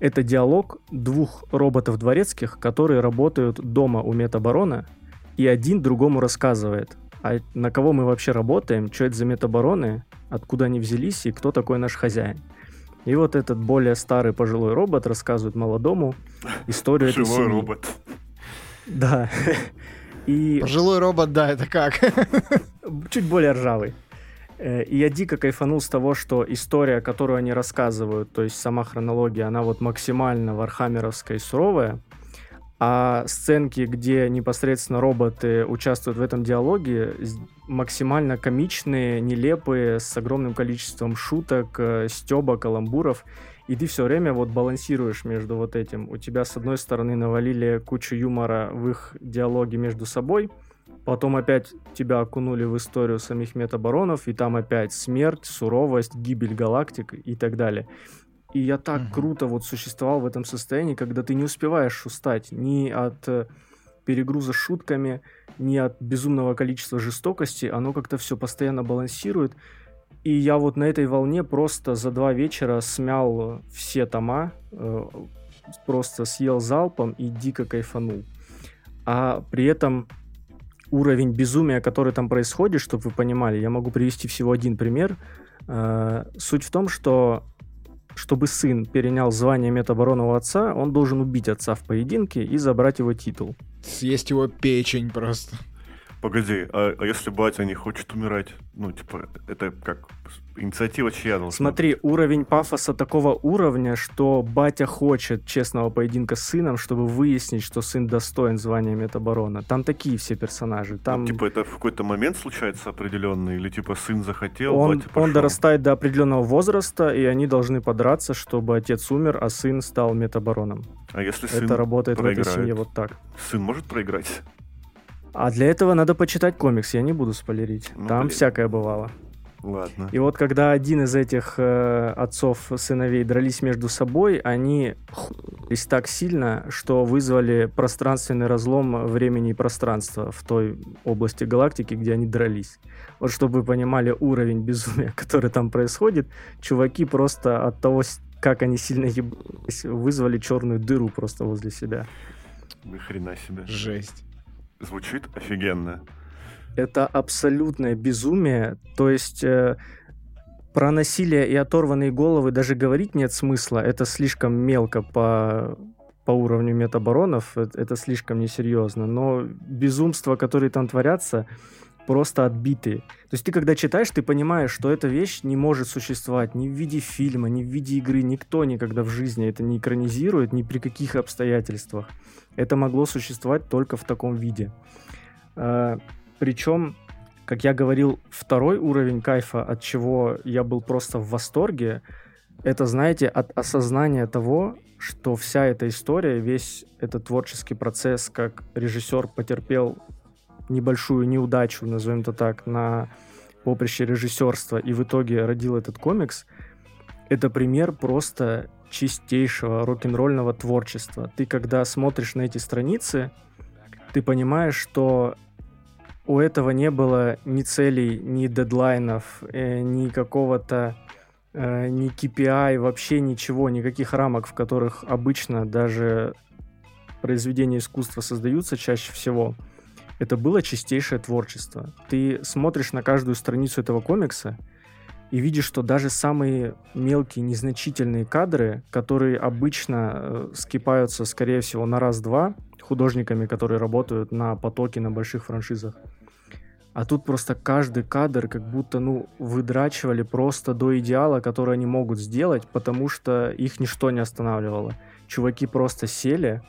это диалог двух роботов дворецких, которые работают дома у метабарона, и один другому рассказывает, а на кого мы вообще работаем, что это за метабароны, откуда они взялись и кто такой наш хозяин. И вот этот более старый пожилой робот рассказывает молодому историю этой семьи. робот. Да. И... Пожилой робот, да, это как? Чуть более ржавый. Э, и я дико кайфанул с того, что история, которую они рассказывают, то есть сама хронология, она вот максимально вархаммеровская и суровая, а сценки, где непосредственно роботы участвуют в этом диалоге, максимально комичные, нелепые, с огромным количеством шуток, э, стеба, каламбуров и ты все время вот балансируешь между вот этим. У тебя с одной стороны навалили кучу юмора в их диалоге между собой, потом опять тебя окунули в историю самих метабаронов, и там опять смерть, суровость, гибель галактик и так далее. И я так угу. круто вот существовал в этом состоянии, когда ты не успеваешь устать ни от э, перегруза шутками, ни от безумного количества жестокости. Оно как-то все постоянно балансирует. И я вот на этой волне просто за два вечера смял все тома, э, просто съел залпом и дико кайфанул. А при этом уровень безумия, который там происходит, чтобы вы понимали, я могу привести всего один пример. Э, суть в том, что чтобы сын перенял звание метаборона у отца, он должен убить отца в поединке и забрать его титул. Съесть его печень просто. Погоди, а, а если батя не хочет умирать? Ну, типа, это как инициатива чья? Ну, Смотри, уровень пафоса такого уровня, что батя хочет честного поединка с сыном, чтобы выяснить, что сын достоин звания метаборона. Там такие все персонажи. Там... Ну, типа, это в какой-то момент случается определенный? Или, типа, сын захотел, он, батя пошел? Он дорастает до определенного возраста, и они должны подраться, чтобы отец умер, а сын стал метабороном. А если сын Это работает проиграет? в этой семье вот так. Сын может проиграть? А для этого надо почитать комикс, я не буду спойлерить. Ну, Там блин. всякое бывало. Ладно. И вот когда один из этих э, отцов сыновей дрались между собой, они хуялись так сильно, что вызвали пространственный разлом времени и пространства в той области галактики, где они дрались. Вот чтобы вы понимали уровень безумия, который там происходит, чуваки просто от того, как они сильно ебались, вызвали черную дыру просто возле себя. Ни хрена себе. Жесть. Звучит офигенно. Это абсолютное безумие. То есть э, про насилие и оторванные головы даже говорить нет смысла. Это слишком мелко по, по уровню метаборонов. Это, это слишком несерьезно. Но безумства, которые там творятся, просто отбитые. То есть ты когда читаешь, ты понимаешь, что эта вещь не может существовать ни в виде фильма, ни в виде игры. Никто никогда в жизни это не экранизирует, ни при каких обстоятельствах. Это могло существовать только в таком виде. А, Причем, как я говорил, второй уровень кайфа, от чего я был просто в восторге, это, знаете, от осознания того, что вся эта история, весь этот творческий процесс, как режиссер потерпел небольшую неудачу, назовем это так, на поприще режиссерства и в итоге родил этот комикс, это пример просто чистейшего рок-н-ролльного творчества. Ты когда смотришь на эти страницы, ты понимаешь, что у этого не было ни целей, ни дедлайнов, э, ни какого-то э, ни KPI, вообще ничего, никаких рамок, в которых обычно даже произведения искусства создаются чаще всего. Это было чистейшее творчество. Ты смотришь на каждую страницу этого комикса и видишь, что даже самые мелкие, незначительные кадры, которые обычно э, скипаются, скорее всего, на раз-два художниками, которые работают на потоке, на больших франшизах, а тут просто каждый кадр как будто, ну, выдрачивали просто до идеала, который они могут сделать, потому что их ничто не останавливало. Чуваки просто сели,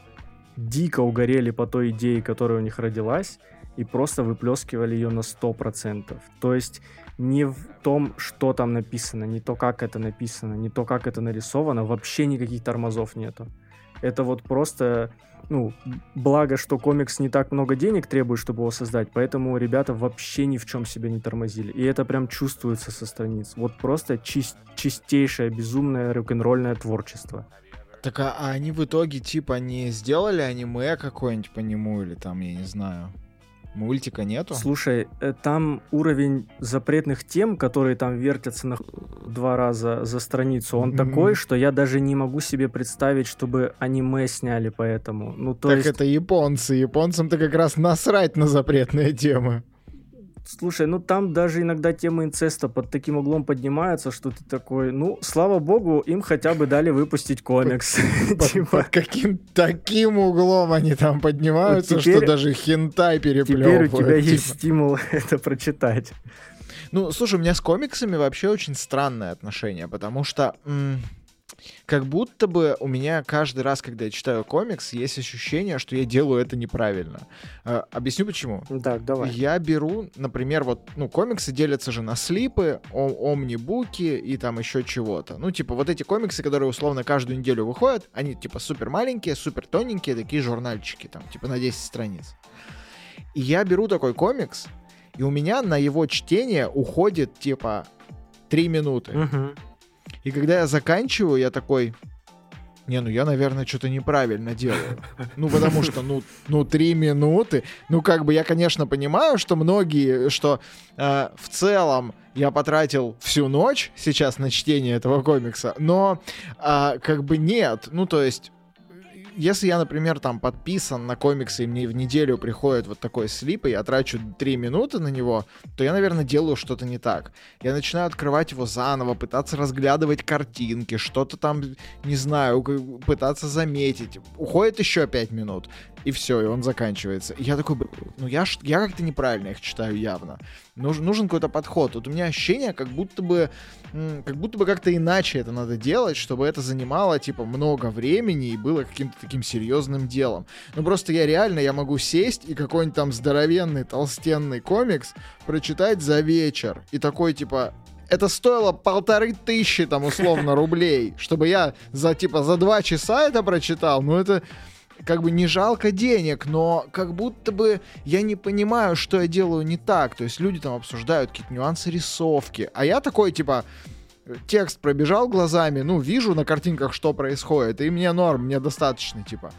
дико угорели по той идее, которая у них родилась, и просто выплескивали ее на 100%. То есть не в том, что там написано, не то, как это написано, не то, как это нарисовано, вообще никаких тормозов нету. Это вот просто, ну, благо, что комикс не так много денег требует, чтобы его создать, поэтому ребята вообще ни в чем себя не тормозили. И это прям чувствуется со страниц. Вот просто чис- чистейшее, безумное рок-н-ролльное творчество. Так а, а они в итоге типа не сделали аниме какое-нибудь по нему или там, я не знаю, мультика нету? Слушай, э, там уровень запретных тем, которые там вертятся на два раза за страницу, он Мгм. такой, что я даже не могу себе представить, чтобы аниме сняли по этому. Ну, то так есть, это японцы. Японцам-то как раз насрать на запретные темы. Слушай, ну там даже иногда темы инцеста под таким углом поднимаются, что ты такой, ну, слава богу, им хотя бы дали выпустить комикс. Под, Типа, каким таким углом они там поднимаются, что даже хентай Теперь у переплевывают. тебя есть типа. стимул это прочитать. Ну, слушай, у меня с комиксами вообще очень странное отношение, потому что как будто бы у меня каждый раз, когда я читаю комикс, есть ощущение, что я делаю это неправильно. Э, объясню почему. Так, давай. Я беру, например, вот, ну, комиксы делятся же на слипы, о- омнибуки и там еще чего-то. Ну, типа, вот эти комиксы, которые условно каждую неделю выходят, они, типа, супер маленькие, супер тоненькие, такие журнальчики, там, типа, на 10 страниц. И я беру такой комикс, и у меня на его чтение уходит, типа, 3 минуты. Мгм. И когда я заканчиваю, я такой, не, ну я, наверное, что-то неправильно делаю. Ну, потому что, ну, ну, три минуты. Ну, как бы я, конечно, понимаю, что многие, что э, в целом я потратил всю ночь сейчас на чтение этого комикса, но э, как бы нет. Ну, то есть если я, например, там подписан на комиксы, и мне в неделю приходит вот такой слип, и я трачу 3 минуты на него, то я, наверное, делаю что-то не так. Я начинаю открывать его заново, пытаться разглядывать картинки, что-то там, не знаю, пытаться заметить. Уходит еще 5 минут и все, и он заканчивается. И я такой, ну я, я как-то неправильно их читаю явно. Нужен, нужен какой-то подход. Вот у меня ощущение, как будто бы, как будто бы как-то иначе это надо делать, чтобы это занимало, типа, много времени и было каким-то таким серьезным делом. Ну просто я реально, я могу сесть и какой-нибудь там здоровенный, толстенный комикс прочитать за вечер. И такой, типа, это стоило полторы тысячи, там, условно, рублей, чтобы я за, типа, за два часа это прочитал. Ну, это, как бы не жалко денег, но как будто бы я не понимаю, что я делаю не так. То есть люди там обсуждают какие-то нюансы рисовки, а я такой, типа, текст пробежал глазами, ну, вижу на картинках, что происходит, и мне норм, мне достаточно, типа.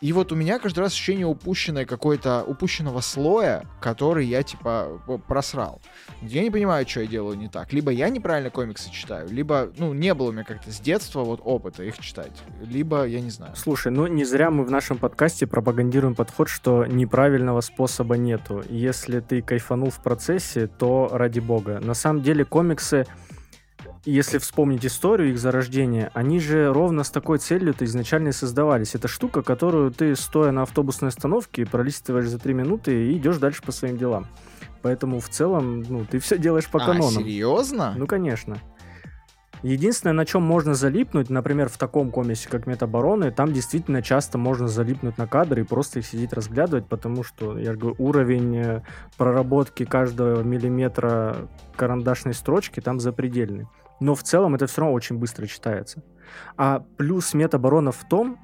И вот у меня каждый раз ощущение упущенной какой-то, упущенного слоя, который я, типа, просрал. Я не понимаю, что я делаю не так. Либо я неправильно комиксы читаю, либо, ну, не было у меня как-то с детства вот опыта их читать. Либо, я не знаю. Слушай, ну, не зря мы в нашем подкасте пропагандируем подход, что неправильного способа нету. Если ты кайфанул в процессе, то ради бога. На самом деле комиксы если вспомнить историю их зарождения, они же ровно с такой целью-то изначально и создавались. Это штука, которую ты, стоя на автобусной остановке, пролистываешь за три минуты и идешь дальше по своим делам. Поэтому в целом, ну, ты все делаешь по а, канонам. серьезно? Ну, конечно. Единственное, на чем можно залипнуть, например, в таком комисе, как Метабороны, там действительно часто можно залипнуть на кадры и просто их сидеть разглядывать, потому что, я говорю, уровень э, проработки каждого миллиметра карандашной строчки там запредельный но в целом это все равно очень быстро читается. А плюс метаборона в том,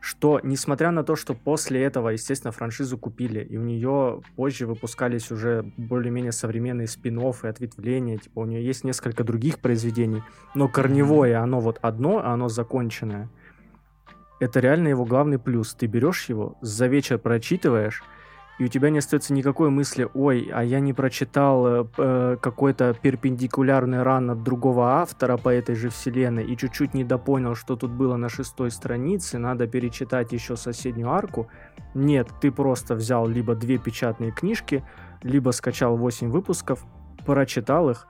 что несмотря на то, что после этого, естественно, франшизу купили, и у нее позже выпускались уже более-менее современные спин и ответвления, типа у нее есть несколько других произведений, но корневое оно вот одно, а оно законченное. Это реально его главный плюс. Ты берешь его, за вечер прочитываешь, и у тебя не остается никакой мысли, ой, а я не прочитал э, э, какой-то перпендикулярный ран от другого автора по этой же вселенной и чуть-чуть недопонял, что тут было на шестой странице, надо перечитать еще соседнюю арку. Нет, ты просто взял либо две печатные книжки, либо скачал 8 выпусков, прочитал их,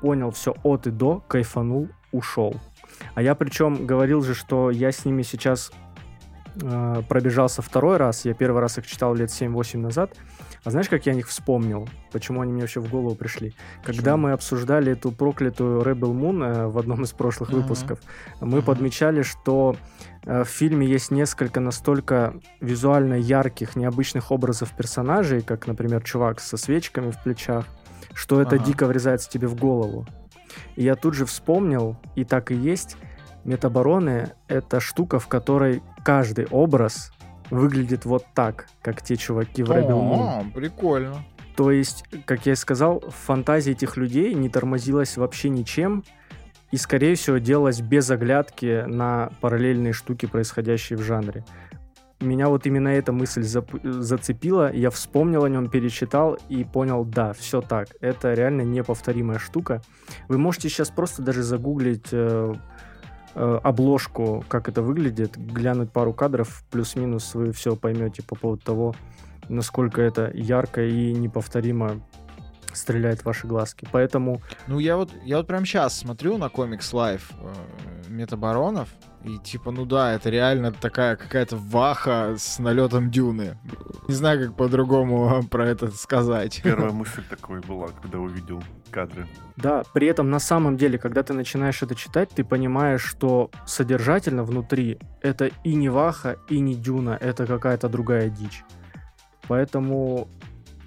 понял все от и до, кайфанул, ушел. А я причем говорил же, что я с ними сейчас э, пробежался второй раз. Я первый раз их читал лет 7-8 назад. А знаешь, как я о них вспомнил? Почему они мне вообще в голову пришли? Когда Почему? мы обсуждали эту проклятую Rebel Moon э, в одном из прошлых uh-huh. выпусков, мы uh-huh. подмечали, что э, в фильме есть несколько настолько визуально ярких, необычных образов персонажей, как, например, чувак со свечками в плечах, что это uh-huh. дико врезается тебе в голову. И я тут же вспомнил, и так и есть, Метабороны — это штука, в которой каждый образ выглядит вот так, как те чуваки в Rebel Moon. прикольно. То есть, как я и сказал, фантазия этих людей не тормозилась вообще ничем, и, скорее всего, делалась без оглядки на параллельные штуки, происходящие в жанре. Меня вот именно эта мысль зап- зацепила, я вспомнил о нем, перечитал и понял, да, все так, это реально неповторимая штука. Вы можете сейчас просто даже загуглить э, обложку, как это выглядит, глянуть пару кадров, плюс-минус вы все поймете по поводу того, насколько это ярко и неповторимо стреляет в ваши глазки. Поэтому... Ну, я вот, я вот прям сейчас смотрю на комикс Life э, Метабаронов, и типа, ну да, это реально такая какая-то ваха с налетом дюны. Не знаю, как по-другому про это сказать. Первая мысль такой была, когда увидел кадры. Да, при этом на самом деле, когда ты начинаешь это читать, ты понимаешь, что содержательно внутри это и не ваха, и не дюна, это какая-то другая дичь. Поэтому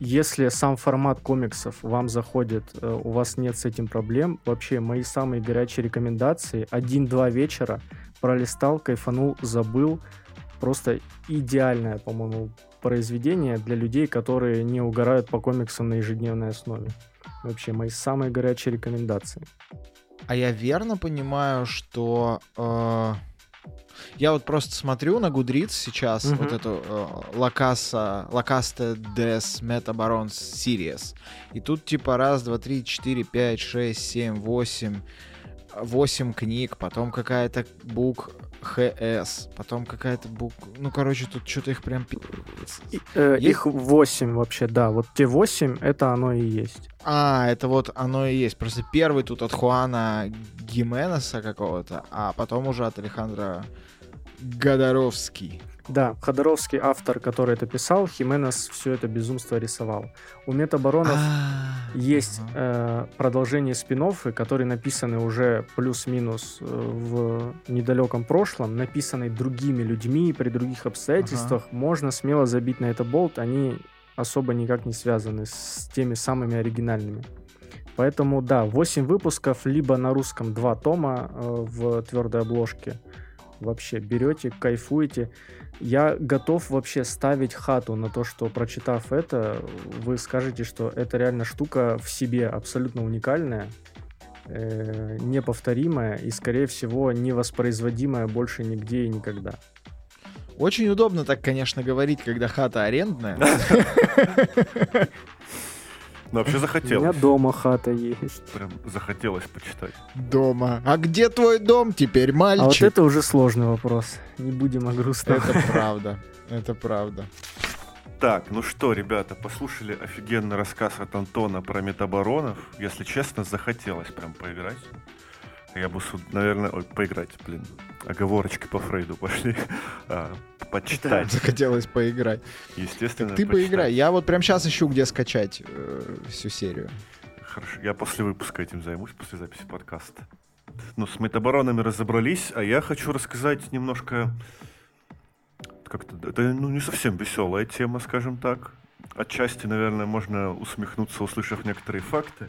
если сам формат комиксов вам заходит, э, у вас нет с этим проблем, вообще мои самые горячие рекомендации, один-два вечера, пролистал, кайфанул, забыл, просто идеальное, по-моему, произведение для людей, которые не угорают по комиксам на ежедневной основе. Вообще, мои самые горячие рекомендации. А я верно понимаю, что э, Я вот просто смотрю на Goodreads сейчас Мгм. вот эту э, Лакаса, Лакаста Des Metabarons Series. И тут типа раз, два, три, четыре, пять, шесть, семь, восемь, восемь книг, потом какая-то бук ХС, потом какая-то бук... Ну, короче, тут что-то их прям... И, э, Есть- Их 8 вообще, да. Вот те 8, это оно и есть. А, это вот оно и есть. Просто первый тут от Хуана Гименеса какого-то, а потом уже от Алехандра Гадаровский. Да, Ходоровский автор, который это писал, Хименес все это безумство рисовал. У Метабаронов А, есть э, продолжение спин которые написаны уже плюс-минус э, в недалеком прошлом, написаны другими людьми при других обстоятельствах. Можно смело забить на это болт, они особо никак не связаны с теми самыми оригинальными. Поэтому, да, 8 выпусков, либо на русском 2 тома э, в твердой обложке. Вообще берете, кайфуете. Я готов вообще ставить хату на то, что прочитав это, вы скажете, что это реально штука в себе абсолютно уникальная, э, неповторимая и, скорее всего, невоспроизводимая больше нигде и никогда. Очень удобно так, конечно, говорить, когда хата арендная. Ну, вообще У меня захотелось. дома хата есть. Прям захотелось почитать. Дома. А где твой дом теперь, А вот мальчик? это уже сложный вопрос. Не будем о грустном. Это правда. Это правда. Так, ну что, ребята, послушали офигенный рассказ от Антона про метабаронов. Если честно, захотелось прям поиграть. Я бы, наверное, ой, поиграть, блин. Оговорочки по Фрейду пошли. А, почитать, Захотелось поиграть. естественно. Ты почитать. поиграй. Я вот прям сейчас ищу, где скачать э, всю серию. Хорошо, я после выпуска этим займусь, после записи подкаста. Ну, с метабаронами разобрались, а я хочу рассказать немножко... Как-то, это ну, не совсем веселая тема, скажем так. Отчасти, наверное, можно усмехнуться, услышав некоторые факты.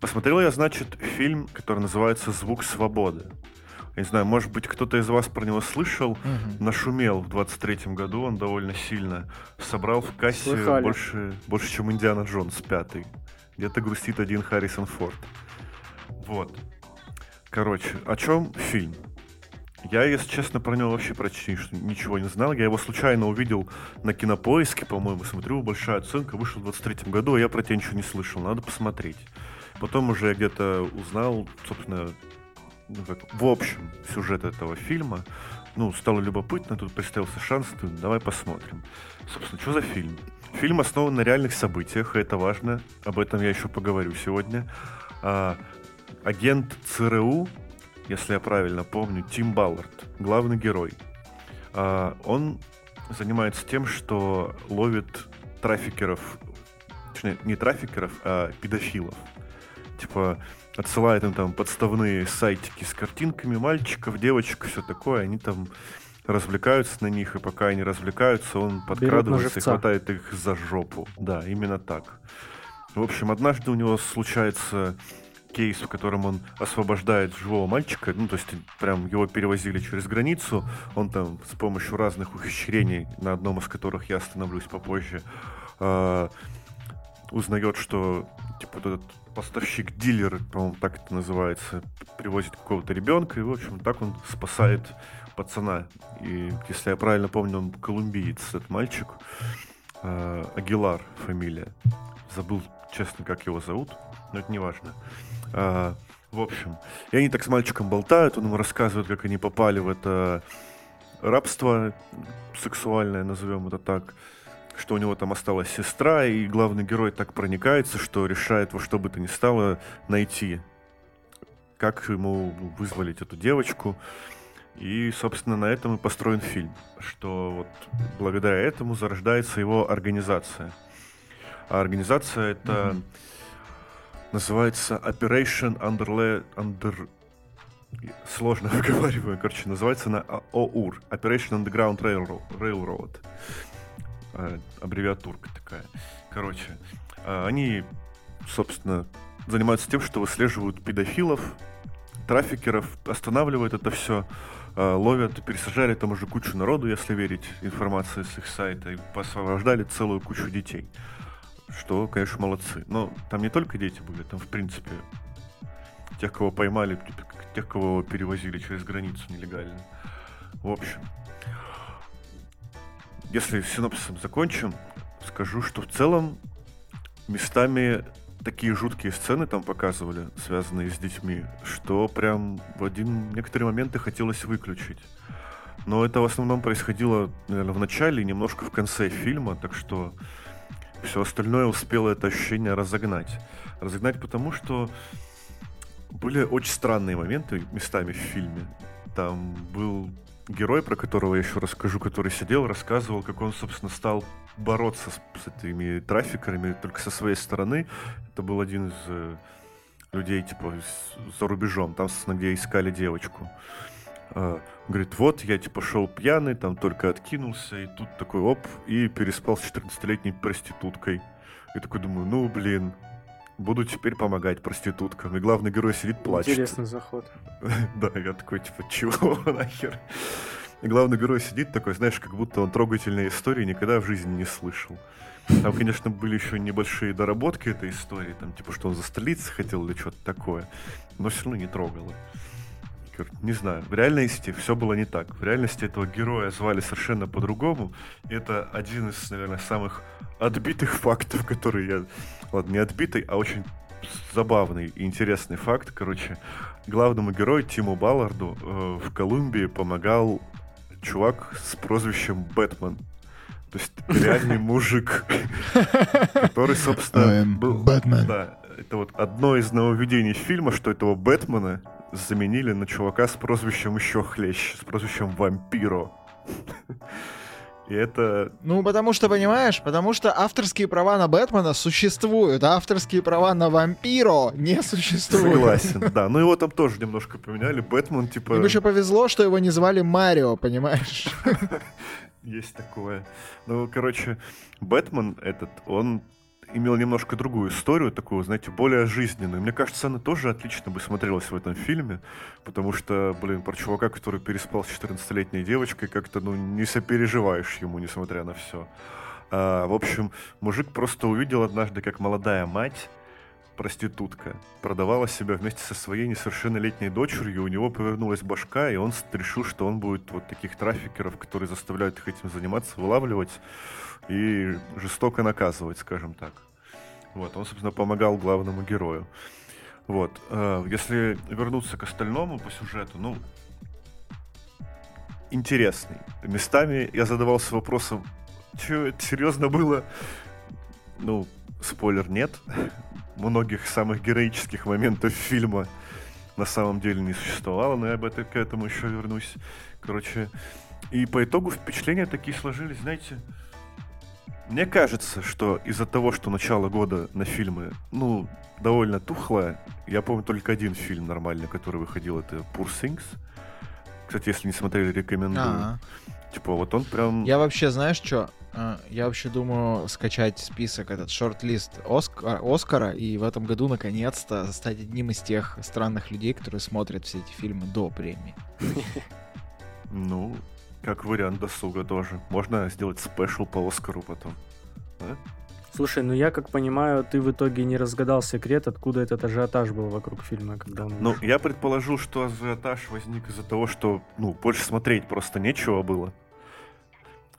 Посмотрел я, значит, фильм, который называется «Звук свободы». Я не знаю, может быть, кто-то из вас про него слышал. Мгм. Нашумел в 23-м году, он довольно сильно собрал в кассе Слыхали. больше, больше, чем Индиана Джонс пятый. Где-то грустит один Харрисон Форд. Вот. Короче, о чем фильм? Я, если честно, про него вообще почти ничего не знал. Я его случайно увидел на кинопоиске, по-моему, смотрю, большая оценка, вышел в 23-м году, а я про тебя ничего не слышал, надо посмотреть. Потом уже я где-то узнал, собственно, ну, как, в общем, сюжет этого фильма. Ну, стало любопытно, тут представился шанс, ты, давай посмотрим. Собственно, что за фильм? Фильм основан на реальных событиях, и это важно, об этом я еще поговорю сегодня. А, агент ЦРУ, если я правильно помню, Тим Баллард, главный герой. А, он занимается тем, что ловит трафикеров, точнее, не трафикеров, а педофилов. Типа, отсылает им там подставные сайтики с картинками мальчиков, девочек, все такое, они там развлекаются на них, и пока они развлекаются, он подкрадывается и хватает их за жопу. Да, именно так. В общем, однажды у него случается кейс, в котором он освобождает живого мальчика, ну, то есть прям его перевозили через границу, он там с помощью разных ухищрений, на одном из которых я остановлюсь попозже, а, узнает, что типа вот этот поставщик дилер, по-моему, так это называется, привозит какого-то ребенка, и, в общем, так он спасает пацана. И, если я правильно помню, он колумбиец, этот мальчик. А, Агилар фамилия. Забыл, честно, как его зовут, но это не важно. А, в общем, и они так с мальчиком болтают, он ему рассказывает, как они попали в это рабство сексуальное, назовем это так, что у него там осталась сестра, и главный герой так проникается, что решает во что бы то ни стало найти, как ему вызволить эту девочку. И, собственно, на этом и построен фильм, что вот благодаря этому зарождается его организация. А организация это Мгм. называется Operation Underla... Under... Сложно выговариваю, короче, называется она А- ОУР, Operation Underground Railroad. Railroad. Э, Аббревиатурка такая. Короче, э, они, собственно, занимаются тем, что выслеживают педофилов, трафикеров, останавливают это все, ловят, пересажали там уже кучу народу, если верить информации с их сайта, и освобождали целую кучу детей. Что, конечно, молодцы. Но там не только дети были, там, в принципе, тех, кого поймали, тех, кого перевозили через границу нелегально. В общем, если синопсисом закончим, скажу, что в целом местами такие жуткие сцены там показывали, связанные с детьми, что прям в один некоторые моменты хотелось выключить. Но это в основном происходило, наверное, в начале и немножко в конце фильма, так что все остальное успело это ощущение разогнать. Разогнать потому, что были очень странные моменты местами в фильме. Там был герой, про которого я еще расскажу, который сидел, рассказывал, как он, собственно, стал бороться с, с этими трафикерами только со своей стороны. Это был один из э, людей, типа, с, за рубежом, там, собственно, где искали девочку. Э, говорит, вот, я, типа, шел пьяный, там только откинулся, и тут такой, оп, и переспал с 14-летней проституткой. И такой думаю, ну, блин, буду теперь помогать проституткам. И главный герой сидит, плачет. Интересный заход. Да, я такой, типа, чего нахер? И главный герой сидит такой, знаешь, как будто он трогательные истории никогда в жизни не слышал. Там, конечно, были еще небольшие доработки этой истории, там, типа, что он за столицей хотел или что-то такое, но все равно не трогало. Не знаю, в реальности все было не так. В реальности этого героя звали совершенно по-другому. Это один из, наверное, самых отбитых фактов, которые я... Ладно, не отбитый, а очень забавный и интересный факт. Короче, главному герою Тиму Балларду э, в Колумбии помогал чувак с прозвищем Бэтмен. То есть реальный мужик, который, собственно, был... Бэтмен. Да, это вот одно из нововведений фильма, что этого Бэтмена заменили на чувака с прозвищем еще хлещ, с прозвищем Вампиро. И это... Ну, потому что, понимаешь, потому что авторские права на Бэтмена существуют, а авторские права на Вампиро не существуют. Согласен, да. Ну его там тоже немножко поменяли. Бэтмен, типа... Им еще повезло, что его не звали Марио, понимаешь? Есть такое. Ну, короче, Бэтмен этот, он имел немножко другую историю, такую, знаете, более жизненную. Мне кажется, она тоже отлично бы смотрелась в этом фильме, потому что, блин, про чувака, который переспал с 14-летней девочкой, как-то, ну, не сопереживаешь ему, несмотря на все. А, в общем, мужик просто увидел однажды, как молодая мать проститутка, продавала себя вместе со своей несовершеннолетней дочерью, у него повернулась башка, и он решил, что он будет вот таких трафикеров, которые заставляют их этим заниматься, вылавливать и жестоко наказывать, скажем так. Вот, он, собственно, помогал главному герою. Вот, э, если вернуться к остальному по сюжету, ну, интересный. Местами я задавался вопросом, что это серьезно было? Ну, спойлер нет многих самых героических моментов фильма на самом деле не существовало, но я об этом к этому еще вернусь. Короче, и по итогу впечатления такие сложились, знаете, мне кажется, что из-за того, что начало года на фильмы, ну, довольно тухлое, я помню только один фильм нормальный, который выходил, это Poor Things. Кстати, если не смотрели, рекомендую. А-а. Типа, вот он прям... Я вообще, знаешь что? А, я вообще думаю скачать список, этот шорт-лист Оскар, Оскара, и в этом году наконец-то стать одним из тех странных людей, которые смотрят все эти фильмы до премии. Ну, как вариант досуга тоже. Можно сделать спешл по Оскару потом. А? Слушай, ну я как понимаю, ты в итоге не разгадал секрет, откуда этот ажиотаж был вокруг фильма, когда он... Ну, я предположил, что ажиотаж возник из-за того, что, ну, больше смотреть просто нечего было.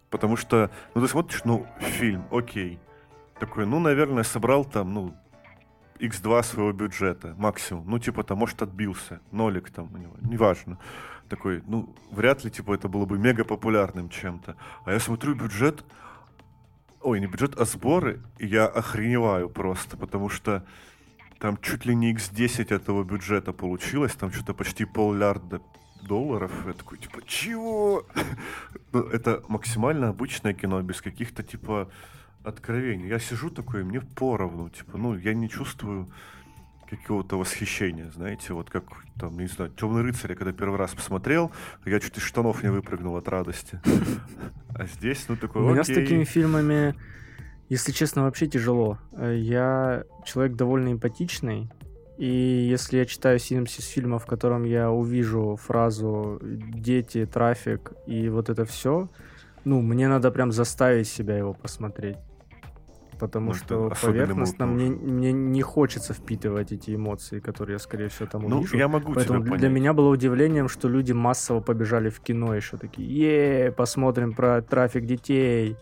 Потому что, ну, ты смотришь, ну, фильм, окей. Такой, ну, наверное, собрал там, ну, x2 своего бюджета, максимум. Ну, типа, там, может, отбился, нолик там у него, неважно. Такой, ну, вряд ли, типа, это было бы мега популярным чем-то. А я смотрю бюджет, ой, не бюджет, а сборы, и я охреневаю просто, потому что там чуть ли не x10 этого бюджета получилось, там что-то почти полмиллиарда долларов. Я такой, типа, чего? ну, это максимально обычное кино, без каких-то, типа, откровений. Я сижу такой, мне поровну, типа, ну, я не чувствую какого-то восхищения, знаете, вот как там, не знаю, Темный рыцарь, я когда первый раз посмотрел, я чуть из штанов не выпрыгнул от радости. А здесь, ну, такой, У меня с такими фильмами, если честно, вообще тяжело. Я человек довольно эмпатичный, и если я читаю синопсис фильма, в котором я увижу фразу «дети», «трафик» и вот это все, ну, мне надо прям заставить себя его посмотреть. Потому Ну, что особенно поверхностно мне, мне не хочется впитывать эти эмоции, которые я, скорее всего, там Ну, увижу. я могу Поэтому тебя для понять. меня было удивлением, что люди массово побежали в кино еще такие, е посмотрим про трафик детей.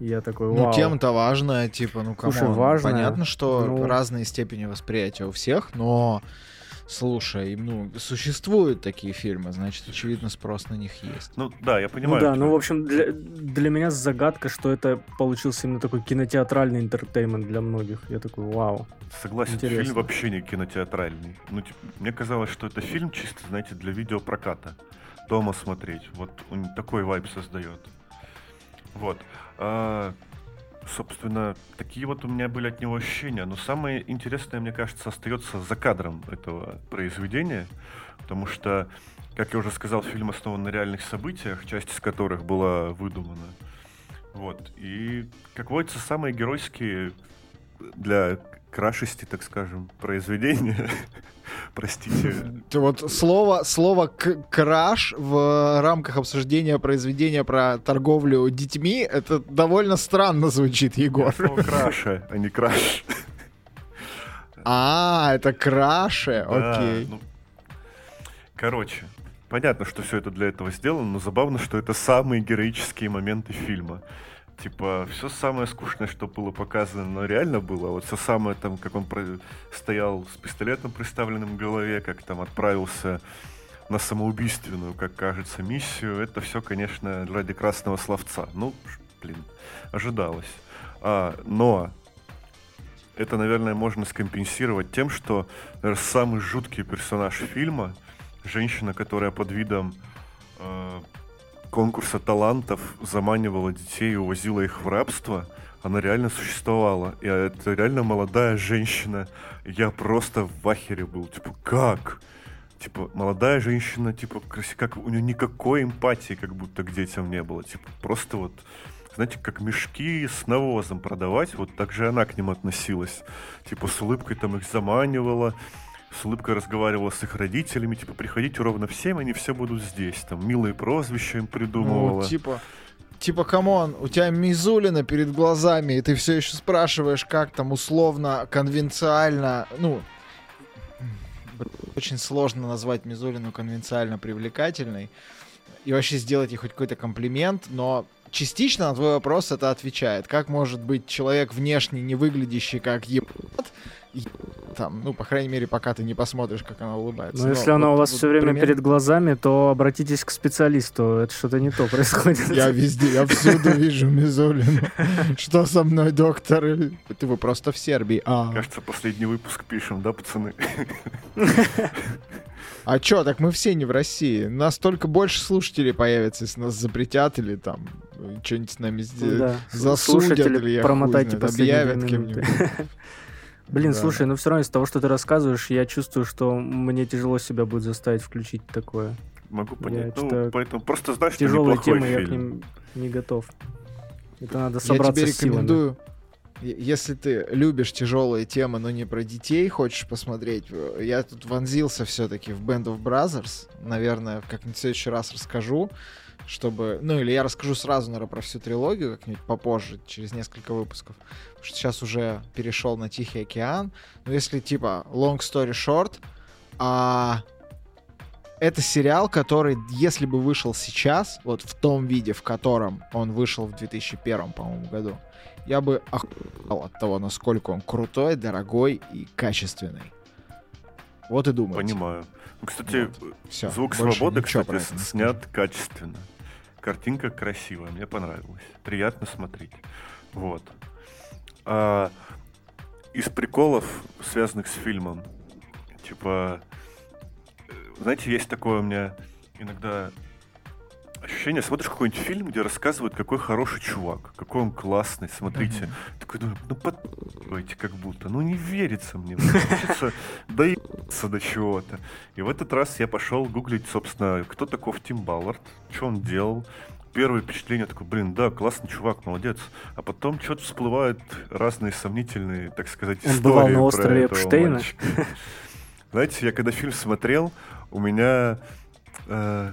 Я такой, Ну, вау. тема-то важная, типа, ну, Слушай, come on. важная, Понятно, что ну- разные степени восприятия у всех, но, слушай, ну, существуют такие фильмы, значит, очевидно, спрос на них есть. Ну да, я Ну понимаю. да, тебя. ну в общем, для, для меня загадка, что это получился именно такой кинотеатральный entertainment для многих. Я такой, вау. Согласен, Интересно. фильм вообще не кинотеатральный. Ну, типа, мне казалось, что это фильм чисто, знаете, для видеопроката. Дома смотреть. Вот он такой вайб создает. Вот. А, собственно, такие вот у меня были от него ощущения. Но самое интересное, мне кажется, остается за кадром этого произведения. Потому что, как я уже сказал, фильм основан на реальных событиях, часть из которых была выдумана. Вот. И, как водится, самые геройские для крашести, так скажем, произведения. Простите. Вот слово, слово «краш» в рамках обсуждения произведения про торговлю детьми, это довольно странно звучит, Егор. Слово краша, а не краш. А, это краше, окей. ну, Короче, понятно, что все это для этого сделано, но забавно, что это самые героические моменты фильма. Типа, все самое скучное, что было показано, но реально было. Вот все самое там, как он про- стоял с пистолетом приставленным к голове, как там отправился на самоубийственную, как кажется, миссию. Это все, конечно, ради красного словца. Ну, блин, ожидалось. А, но это, наверное, можно скомпенсировать тем, что наверное, самый жуткий персонаж фильма, женщина, которая под видом э, конкурса талантов заманивала детей и увозила их в рабство, она реально существовала. И это реально молодая женщина. Я просто в ахере был. Типа, как? Типа, молодая женщина, типа, как у нее никакой эмпатии как будто к детям не было. Типа, просто вот, знаете, как мешки с навозом продавать, вот так же она к ним относилась. Типа, с улыбкой там их заманивала, с улыбкой разговаривала с их родителями, типа, приходите ровно в 7, они все будут здесь. Там милые прозвища им придумывала. Ну, типа, типа, come on, у тебя Мизулина перед глазами, и ты все еще спрашиваешь, как там условно, конвенциально, ну, очень сложно назвать Мизулину конвенциально привлекательной и вообще сделать ей хоть какой-то комплимент, но частично на твой вопрос это отвечает. Как может быть человек внешне не выглядящий как и- там, ну, по крайней мере, пока ты не посмотришь, как она улыбается. Но если она вот- у вас вот все время пример- перед глазами, то обратитесь к специалисту. Это что-то не то происходит. Я везде, я всюду вижу Мизулину. Что со мной, доктор? Ты вы просто в Сербии. А, Кажется, последний выпуск пишем, да, пацаны? а чё, так мы все не в России. Нас только больше слушателей появится, если нас запретят или там что-нибудь с нами сделают. Да. засудят или я промотайте объявят кем-нибудь. Блин, Да. слушай, ну все равно из того, что ты рассказываешь, я чувствую, что мне тяжело себя будет заставить включить такое. Могу понять. Я Ну, поэтому просто знай, что Тяжелые темы, я к фильм. ним не готов. Это надо Я собраться тебе с силами. рекомендую, е- если ты любишь тяжелые темы, но не про детей хочешь посмотреть, э, я тут вонзился все-таки в Band of Brothers. Наверное, как-нибудь в следующий раз расскажу, чтобы... Ну, или я расскажу сразу, наверное, про всю трилогию как-нибудь попозже, через несколько выпусков. Потому что сейчас уже перешел на Тихий океан. Но если, типа, long story short, а... это сериал, который, если бы вышел сейчас, вот в том виде, в котором он вышел в 2001, по-моему, году, я бы охуел от того, насколько он крутой, дорогой и качественный. Вот и думаю. Понимаю. Кстати, Все. звук свободы, кстати, снят качественно. Картинка красивая, мне понравилась. Приятно смотреть. Вот. А, из приколов, связанных с фильмом, типа, э, знаете, есть такое у меня иногда ощущение, смотришь какой-нибудь фильм, где рассказывают, какой хороший чувак, какой он классный, смотрите. Такой думаю, ну подпитывайте как будто, ну не верится мне, хочется доебаться до чего-то. И в этот раз я пошел гуглить, собственно, кто таков Тим Баллард, что он делал. Первое впечатление такое, блин, да, классный чувак, молодец. А потом что-то всплывают разные сомнительные, так сказать, Он истории бывал на острове Эпштейна? Знаете, я когда фильм смотрел, у меня э,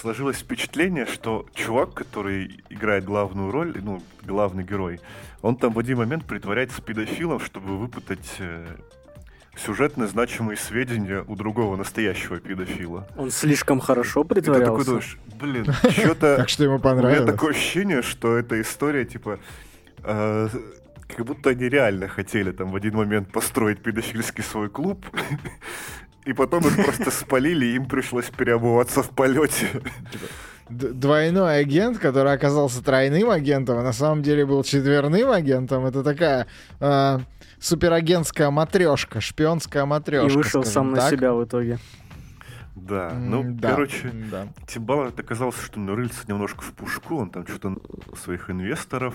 сложилось впечатление, что чувак, который играет главную роль, ну, главный герой, он там в один момент притворяется педофилом, чтобы выпутать э, сюжетно значимые сведения у другого настоящего педофила. Он слишком хорошо притворялся. И ты такой думаешь, блин, что-то... Так что ему понравилось. У меня такое ощущение, что эта история, типа, э, как будто они реально хотели там в один момент построить педофильский свой клуб, и потом их просто спалили, и им пришлось переобуваться в полете. Двойной агент, который оказался тройным агентом, а на самом деле был четверным агентом. Это такая э, суперагентская матрешка, шпионская матрешка. И вышел сам так. на себя в итоге. Да, ну, да, короче, да. Тимбалард оказался, что нарылся немножко в пушку, он там что-то своих инвесторов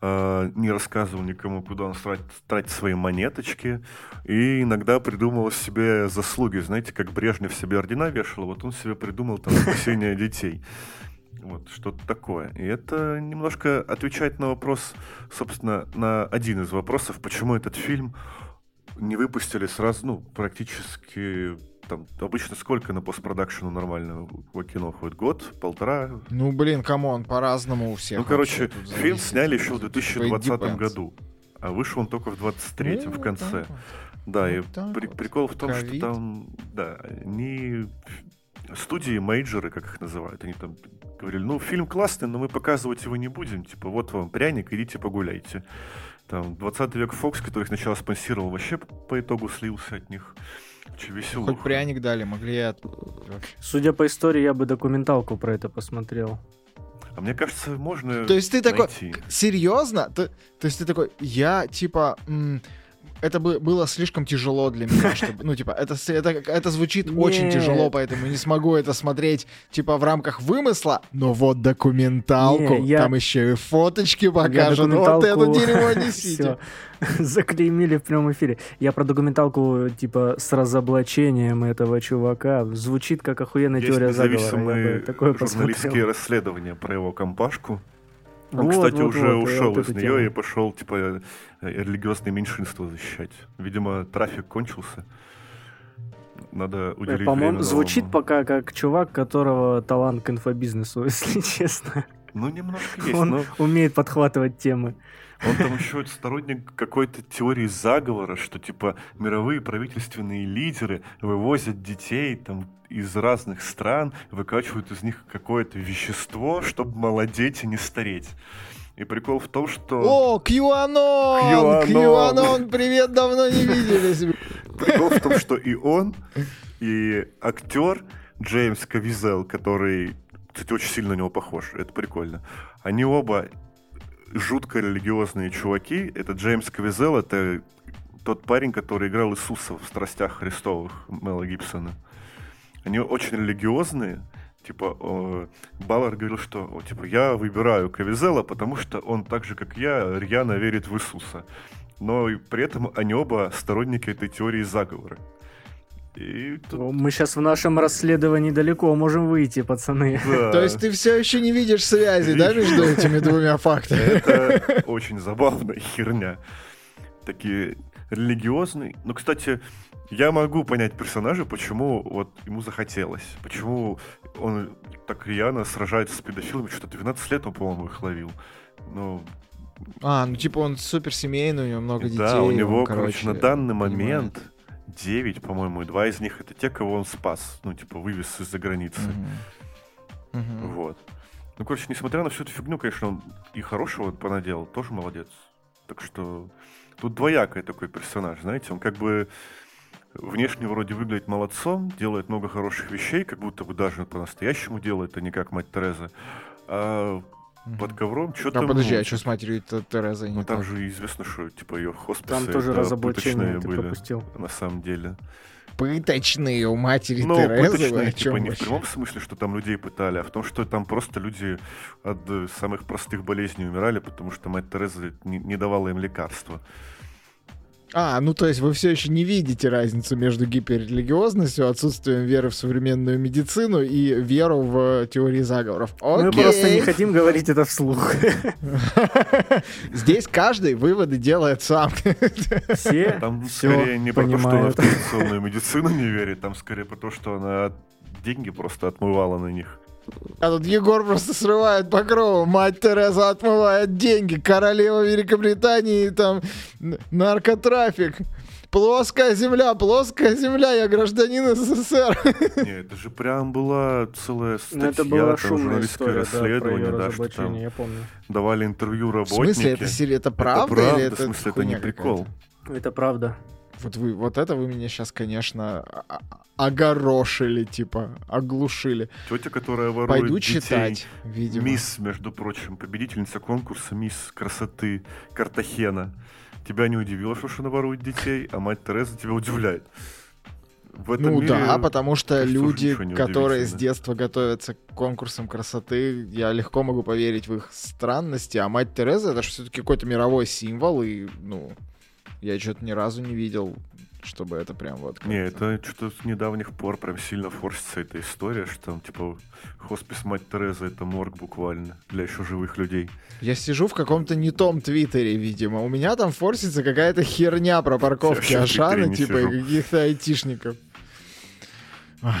э, не рассказывал никому, куда он тратит, тратит свои монеточки, и иногда придумывал себе заслуги, знаете, как Брежнев себе ордена вешал, вот он себе придумал там спасение детей. Вот, что-то такое. И это немножко отвечает на вопрос, собственно, на один из вопросов, почему этот фильм не выпустили сразу, ну, практически там обычно сколько на постпродакшену нормального кино уходит? Год? Полтора? Ну, блин, come on, по-разному у всех. Ну, короче, фильм сняли еще в 2020 году, а вышел он только в 23-м, ну, в конце. Вот да, и при, прикол в том, что там, да, не студии major ы, как их называют, они там говорили, ну, фильм классный, но мы показывать его не будем, типа, вот вам пряник, идите погуляйте. Там, 20 век Фокс, который сначала спонсировал, вообще по итогу слился от них. Че весело. Хоть пряник дали, могли я... Судя по истории, я бы документалку про это посмотрел. А мне кажется, можно. То есть ты найти. такой. Серьезно? То, то есть ты такой, я типа. М- это бы было слишком тяжело для меня, чтобы, ну, типа, это, это, это звучит Нет. очень тяжело, поэтому не смогу это смотреть, типа, в рамках вымысла, но вот документалку, Не, я... там еще и фоточки покажут, документалку... вот это дерьмо несите. Заклеймили в прямом эфире. Я про документалку, типа, с разоблачением этого чувака. Звучит как охуенная Есть теория заговора. Я бы такое журналистские посмотрел. расследования про его компашку. Он, вот, кстати, вот, уже вот, ушел из нее и пошел, типа, э, религиозные меньшинства защищать. Видимо, трафик кончился. Надо уделить По-моему, звучит пока как чувак, которого талант к инфобизнесу, если честно. Ну, немножко есть. Он но... умеет подхватывать темы. Он там еще сторонник какой-то теории заговора, что типа мировые правительственные лидеры вывозят детей там из разных стран, выкачивают из них какое-то вещество, чтобы молодеть и не стареть. И прикол в том, что... О, QAnon! QAnon! привет, давно не виделись! Прикол в том, что и он, и актер Джеймс Кавизел, который, кстати, очень сильно на него похож, это прикольно. Они оба жутко религиозные чуваки. Это Джеймс Кавизел, это тот парень, который играл Иисуса в «Страстях Христовых» Мела Гибсона. Они очень религиозные. Типа, э, Баллар говорил, что, типа, я выбираю Кавизела, потому что он так же, как я, рьяно верит в Иисуса. Но при этом они оба сторонники этой теории заговора. И тут... Мы сейчас в нашем расследовании далеко можем выйти, пацаны. Да. То есть ты все еще не видишь связи, да, между этими двумя фактами? Это очень забавная херня. Такие религиозные. Ну, кстати, я могу понять персонажа, почему вот ему захотелось. Почему он так рьяно сражается с педофилами. Что-то 12 лет он, по-моему, их ловил. Ну, а, ну типа он супер семейный, у него много детей. Да, у него, он, короче, на данный момент понимает. 9, по-моему, и два из них это те, кого он спас, ну, типа, вывез из-за границы. Вот. Ну, короче, несмотря на всю эту фигню, конечно, он и хорошего понаделал, тоже молодец. Так что тут двоякий такой персонаж, знаете, он как бы внешне вроде выглядит молодцом, делает много хороших вещей, как будто бы даже по-настоящему делает, а не как мать Тереза. А под ковром что-то... А подожди, а что с матерью Терезой Ну там же известно, что типа ее хосписы Там тоже разоблачение ты были, пропустил. на самом деле. Пыточные у матери ну, Терезы? Пыточные, типа не в прямом смысле, что там людей пытали, а в том, что там просто люди от э, самых простых болезней умирали, потому что мать Тереза не, не давала им лекарства. А, ну то есть вы все еще не видите разницу между гиперрелигиозностью, отсутствием веры в современную медицину и веру в теории заговоров. Окей. Мы просто не хотим говорить это вслух. Здесь каждый выводы делает сам. Все Там скорее не про то, что она в традиционную медицину не верит, там скорее про то, что она деньги просто отмывала на них. А тут Егор просто срывает покрову. Мать Тереза отмывает деньги. Королева Великобритании, там, наркотрафик. Плоская земля, плоская земля, я гражданин СССР. Не, это же прям была целая статья, Ну, это была там, журналистское да, расследование, да, что там я помню. давали интервью В работники. смысле, это, это правда, это правда, или это в смысле, это не прикол. Это правда. Вот вы, вот это вы меня сейчас, конечно, а- а- огорошили, типа, оглушили. Тетя, которая ворует Пойду детей. читать, видимо. Мисс, между прочим, победительница конкурса Мисс красоты Картахена. Тебя не удивило, что она ворует детей, а мать Тереза тебя удивляет. В этом Ну мире, да, потому что люди, которые с детства готовятся к конкурсам красоты, я легко могу поверить в их странности, а мать Тереза это же все-таки какой-то мировой символ, и, ну, я что-то ни разу не видел, чтобы это прям вот... Не, это что-то с недавних пор прям сильно форсится эта история, что там, типа, хоспис мать Тереза это морг буквально для еще живых людей. Я сижу в каком-то не том твиттере, видимо. У меня там форсится какая-то херня про парковки Ашана, типа, и каких-то айтишников.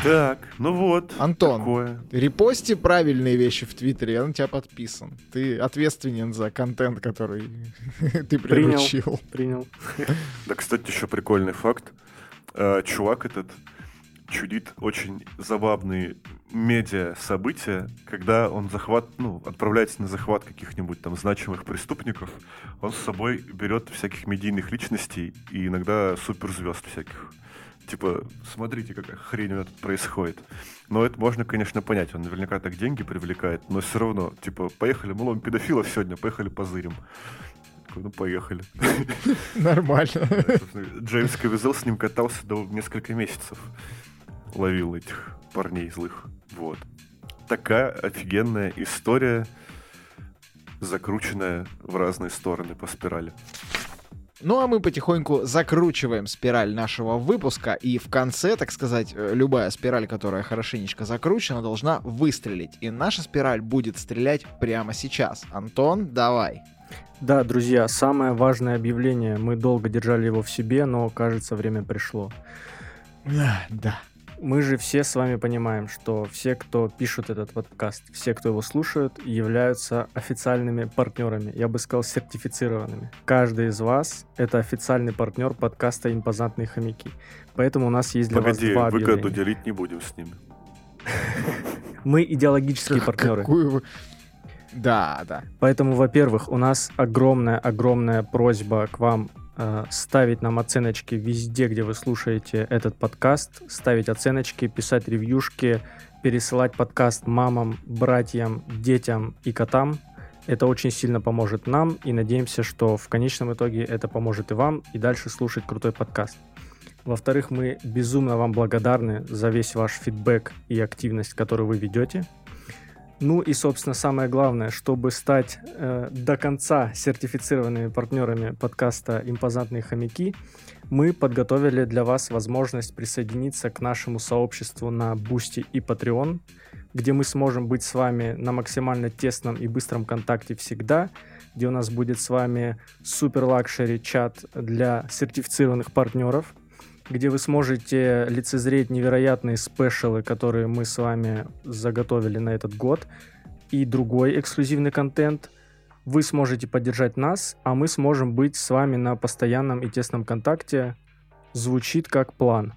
Так, ну вот. Антон, Такое. Репости правильные вещи в Твиттере, я на тебя подписан. Ты ответственен за контент, который ты Принял. приручил. Принял. Да, кстати, еще прикольный факт. Э, Чувак этот чудит очень забавные медиа события, когда он захват, ну, отправляется на захват каких-нибудь там значимых преступников, он с собой берет всяких медийных личностей и иногда суперзвезд всяких. Типа, смотрите, какая хрень у меня тут происходит. Но это можно, конечно, понять. Он наверняка так деньги привлекает, но все равно, типа, поехали, мы ловим педофилов сегодня, поехали позырим. Такой, Ну, поехали. Нормально. Джеймс Кавизел с ним катался до несколько месяцев. Ловил этих парней злых. Вот. Такая офигенная история, закрученная в разные стороны по спирали. Ну а мы потихоньку закручиваем спираль нашего выпуска, и в конце, так сказать, э, любая спираль, которая хорошенечко закручена, должна выстрелить. И наша спираль будет стрелять прямо сейчас. Антон, давай. Да, друзья, самое важное объявление. Мы долго держали его в себе, но, кажется, время пришло. Да. Мы же все с вами понимаем, что все, кто пишут этот подкаст, все, кто его слушают, являются официальными партнерами, я бы сказал, сертифицированными. Каждый из вас — это официальный партнер подкаста «Импозантные хомяки». Поэтому у нас есть для Погоди, вас два выгоду объявления. делить не будем с ними. Мы идеологические партнеры. Да, да. Поэтому, во-первых, у нас огромная-огромная просьба к вам ставить нам оценочки везде, где вы слушаете этот подкаст, ставить оценочки, писать ревьюшки, пересылать подкаст мамам, братьям, детям и котам. Это очень сильно поможет нам, и надеемся, что в конечном итоге это поможет и вам, и дальше слушать крутой подкаст. Во-вторых, мы безумно вам благодарны за весь ваш фидбэк и активность, которую вы ведете. Ну и, собственно, самое главное, чтобы стать э, до конца сертифицированными партнерами подкаста «Импозантные хомяки», мы подготовили для вас возможность присоединиться к нашему сообществу на Бусти и Patreon, где мы сможем быть с вами на максимально тесном и быстром контакте всегда, где у нас будет с вами супер luxury чат для сертифицированных партнеров, где вы сможете лицезреть невероятные special ы, которые мы с вами заготовили на этот год, и другой эксклюзивный контент. Вы сможете поддержать нас, а мы сможем быть с вами на постоянном и тесном контакте. Звучит как план.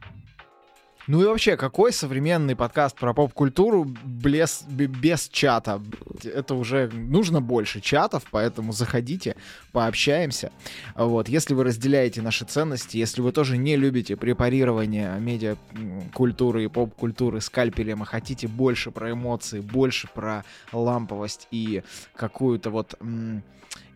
Ну и вообще, какой современный подкаст про поп-культуру без, без чата? Это уже нужно больше чатов, поэтому заходите, пообщаемся. Вот, если вы разделяете наши ценности, если вы тоже не любите препарирование медиа-культуры и поп-культуры скальпелем, а хотите больше про эмоции, больше про ламповость и какую-то вот м,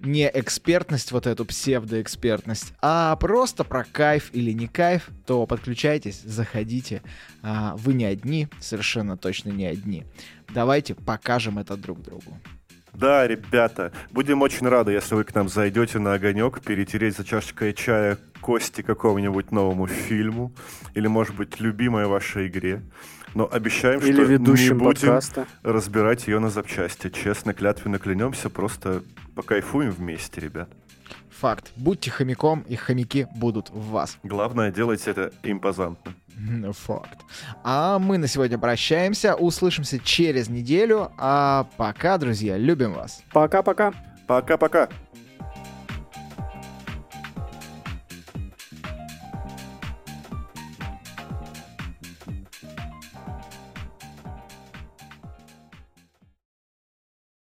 не экспертность, вот эту псевдоэкспертность, а просто про кайф или не кайф, то подключайтесь, заходите. А, Вы не одни, совершенно точно не одни. Давайте покажем это друг другу. Да, ребята, будем очень рады, если вы к нам зайдете на огонек, перетереть за чашечкой чая кости какому-нибудь новому фильму или, может быть, любимой вашей игре. Но обещаем, Или что не ведущим будем подкаста. разбирать ее на запчасти. Честно, клятвенно клянемся, просто покайфуем вместе, ребят. Факт. Будьте хомяком, и хомяки будут в вас. Главное, делайте это импозантно. Факт. А мы на сегодня прощаемся. Услышимся через неделю. А пока, друзья, любим вас. Пока-пока. Пока-пока.